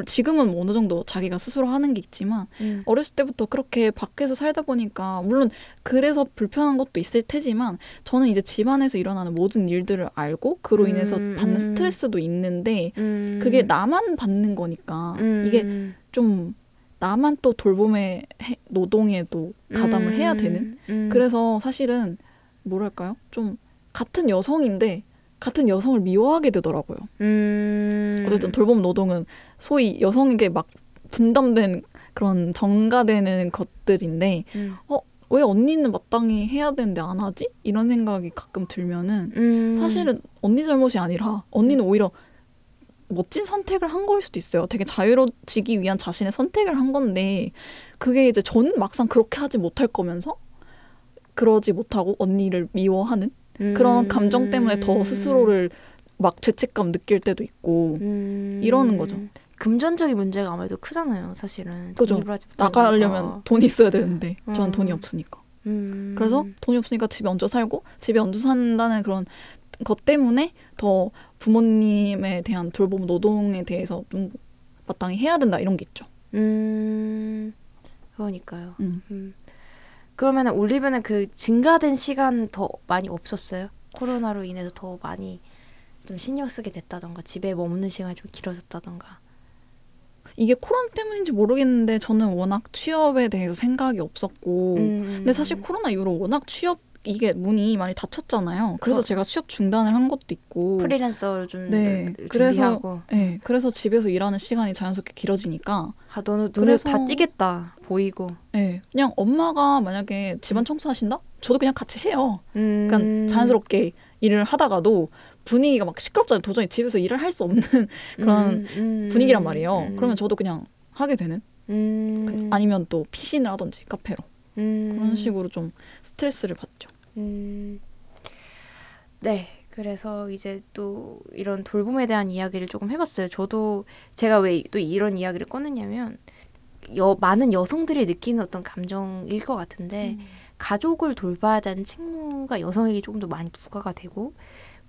지금은 뭐 어느 정도 자기가 스스로 하는 게 있지만 음. 어렸을 때부터 그렇게 밖에서 살다 보니까 물론 그래서 불편한 것도 있을 테지만 저는 이제 집안에서 일어나는 모든 일들을 알고 그로 인해서 음, 받는 음. 스트레스도 있는데 음. 그게 나만 받는 거니까 음. 이게 좀 나만 또 돌봄의 해- 노동에도 가담을 해야 되는 음. 그래서 사실은 뭐랄까요 좀 같은 여성인데 같은 여성을 미워하게 되더라고요. 음. 어쨌든 돌봄 노동은 소위 여성에게 막 분담된 그런 전가되는 것들인데 음. 왜 언니는 마땅히 해야 되는데 안 하지? 이런 생각이 가끔 들면은 음. 사실은 언니 잘못이 아니라 언니는 오히려 멋진 선택을 한 거일 수도 있어요. 되게 자유로워지기 위한 자신의 선택을 한 건데 그게 이제 저는 막상 그렇게 하지 못할 거면서 그러지 못하고 언니를 미워하는 그런 음. 감정 때문에 더 스스로를 막 죄책감 느낄 때도 있고 음. 이러는 거죠. 금전적인 문제가 아무래도 크잖아요, 사실은. 그죠. 나가려면 돈이 있어야 되는데 저는 음. 돈이 없으니까. 음. 그래서 돈이 없으니까 집에 얹어 살고 집에 얹어 산다는 그런 것 때문에 더 부모님에 대한 돌봄 노동에 대해서 좀 마땅히 해야 된다 이런 게 있죠. 음. 그러니까요. 음. 음. 그러면 올리브는 그 증가된 시간 더 많이 없었어요? 코로나로 인해서 더 많이 좀 신경 쓰게 됐다던가 집에 머무는 시간이 좀 길어졌다던가. 이게 코로나 때문인지 모르겠는데 저는 워낙 취업에 대해서 생각이 없었고 음, 근데 사실 코로나 이후로 워낙 취업 이게 문이 많이 닫혔잖아요. 그래서 어. 제가 취업 중단을 한 것도 있고 프리랜서로 좀 네, 준비하고. 네, 그래서 집에서 일하는 시간이 자연스럽게 길어지니까 아, 너는 눈에 다 띄겠다. 보이고. 네, 그냥 엄마가 만약에 집안 청소하신다? 저도 그냥 같이 해요. 음. 그러니까 자연스럽게 일을 하다가도 분위기가 막 시끄럽잖아요. 도저히 집에서 일을 할 수 없는 [LAUGHS] 그런 음, 음, 분위기란 말이에요. 음, 그러면 저도 그냥 하게 되는? 음, 아니면 또 피신을 하든지 카페로 음, 그런 식으로 좀 스트레스를 받죠. 음. 네. 그래서 이제 또 이런 돌봄에 대한 이야기를 조금 해봤어요. 저도 제가 왜 또 이런 이야기를 꺼냈냐면 여, 많은 여성들이 느끼는 어떤 감정일 것 같은데 가족을 돌봐야 되는 책무가 여성에게 조금 더 많이 부과가 되고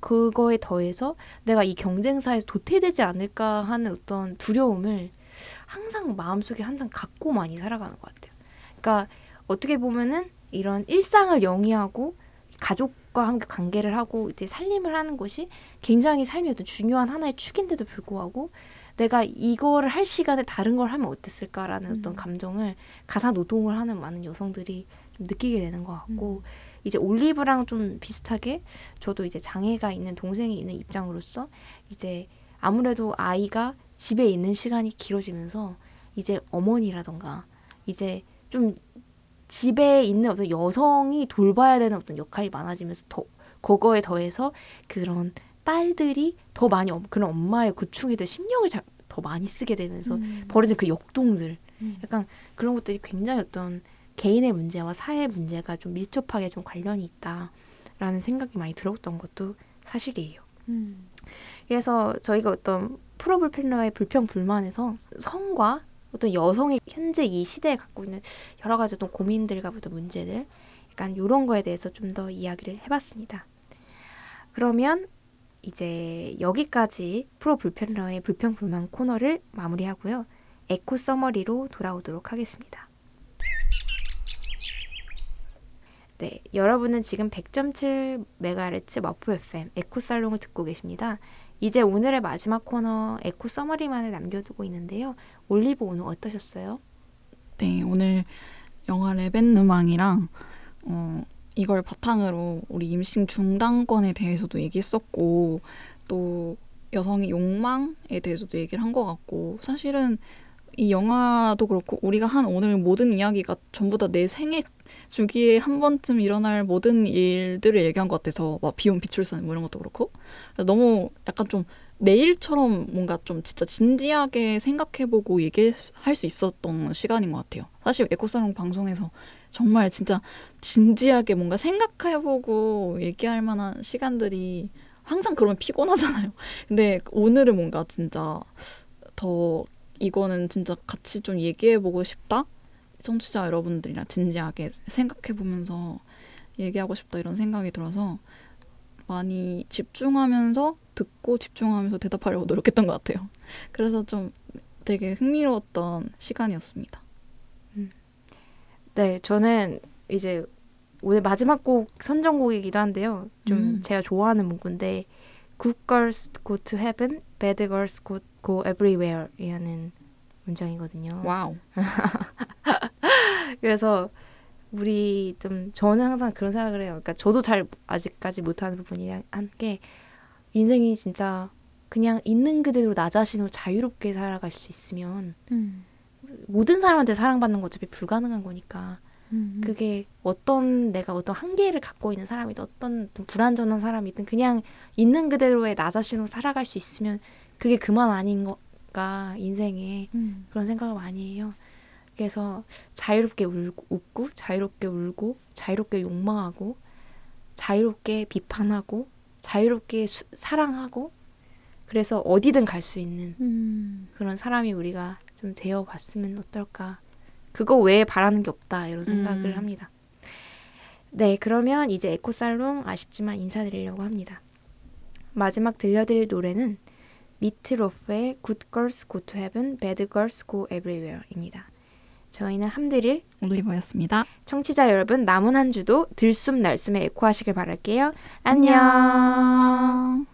그거에 더해서 내가 이 경쟁사에서 도태되지 않을까 하는 어떤 두려움을 항상 마음속에 항상 갖고 많이 살아가는 것 같아요. 그러니까 어떻게 보면은 이런 일상을 영위하고 가족과 함께 관계를 하고 이제 살림을 하는 것이 굉장히 삶의 어떤 중요한 하나의 축인데도 불구하고 내가 이거를 할 시간에 다른 걸 하면 어땠을까라는 어떤 감정을 가사 노동을 하는 많은 여성들이 좀 느끼게 되는 것 같고 이제 올리브랑 좀 비슷하게 저도 이제 장애가 있는 동생이 있는 입장으로서 이제 아무래도 아이가 집에 있는 시간이 길어지면서 이제 어머니라던가 이제 좀 집에 있는 어떤 여성이 돌봐야 되는 어떤 역할이 많아지면서 더 그거에 더해서 그런 딸들이 더 많이 엄- 그런 엄마의 고충에 대해 신경을 자, 더 많이 쓰게 되면서 벌어진 그 역동들 음. 약간 그런 것들이 굉장히 어떤 개인의 문제와 사회 문제가 좀 밀접하게 좀 관련이 있다라는 생각이 많이 들었던 것도 사실이에요. 그래서 저희가 어떤 프로불편러의 불평 불만에서 성과 어떤 여성이 현재 이 시대에 갖고 있는 여러 가지 어떤 고민들과 어떤 문제들 약간 이런 거에 대해서 좀 더 이야기를 해봤습니다. 그러면 이제 여기까지 프로 불편러의 불평 불만 코너를 마무리하고요. 에코 summary로 돌아오도록 하겠습니다. 네, 여러분은 지금 100.7MHz 마포 FM 에코 살롱을 듣고 계십니다. 이제 오늘의 마지막 코너 에코 summary만을 남겨두고 있는데요. 올리브 오늘 어떠셨어요? 네, 오늘 영화 레벤느망이랑 어, 이걸 바탕으로 우리 임신 중단권에 대해서도 얘기했었고 또 여성의 욕망에 대해서도 얘기를 한 것 같고 사실은 이 영화도 그렇고 우리가 한 오늘 모든 이야기가 전부 다 내 생애 주기에 한 번쯤 일어날 모든 일들을 얘기한 것 같아서 막 비혼 비출산 뭐 이런 것도 그렇고 너무 약간 좀 내일처럼 뭔가 좀 진짜 진지하게 생각해보고 얘기할 수 있었던 시간인 것 같아요. 사실 에코살롱 방송에서 정말 진짜 진지하게 뭔가 생각해보고 얘기할 만한 시간들이 항상 그러면 피곤하잖아요. 근데 오늘은 뭔가 진짜 더 이거는 진짜 같이 좀 얘기해보고 싶다? 청취자 여러분들이랑 진지하게 생각해보면서 얘기하고 싶다 이런 생각이 들어서 많이 집중하면서 듣고 집중하면서 대답하려고 노력했던 것 같아요. [LAUGHS] 그래서 좀 되게 흥미로웠던 시간이었습니다. 네, 저는 이제 오늘 마지막 곡 선정곡이기도 한데요. 좀 음. 제가 좋아하는 문구인데 Good girls go to heaven, bad girls go, go everywhere이라는 문장이거든요. 와우. [LAUGHS] 그래서 우리 좀 저는 항상 그런 생각을 해요. 그러니까 저도 잘 아직까지 못하는 부분이 한 게 인생이 진짜 그냥 있는 그대로 나 자신으로 자유롭게 살아갈 수 있으면 모든 사람한테 사랑받는 거 어차피 불가능한 거니까 그게 어떤 내가 어떤 한계를 갖고 있는 사람이든 어떤 좀 불완전한 사람이든 그냥 있는 그대로의 나 자신으로 살아갈 수 있으면 그게 그만 아닌 거가 인생에 그런 생각을 많이 해요. 그래서 자유롭게 울고, 웃고 자유롭게 울고 자유롭게 욕망하고 자유롭게 비판하고 자유롭게 수- 사랑하고 그래서 어디든 갈 수 있는 그런 사람이 우리가 좀 되어 봤으면 어떨까. 그거 외에 바라는 게 없다 이런 생각을 음. 합니다. 네, 그러면 이제 에코살롱 아쉽지만 인사드리려고 합니다. 마지막 들려드릴 노래는 미트로프의 Good Girls Go to Heaven, Bad Girls Go Everywhere입니다. 저희는 함드릴 올리버였습니다. 청취자 여러분 남은 한 주도 들숨 날숨에 에코하시길 바랄게요. 안녕. 안녕.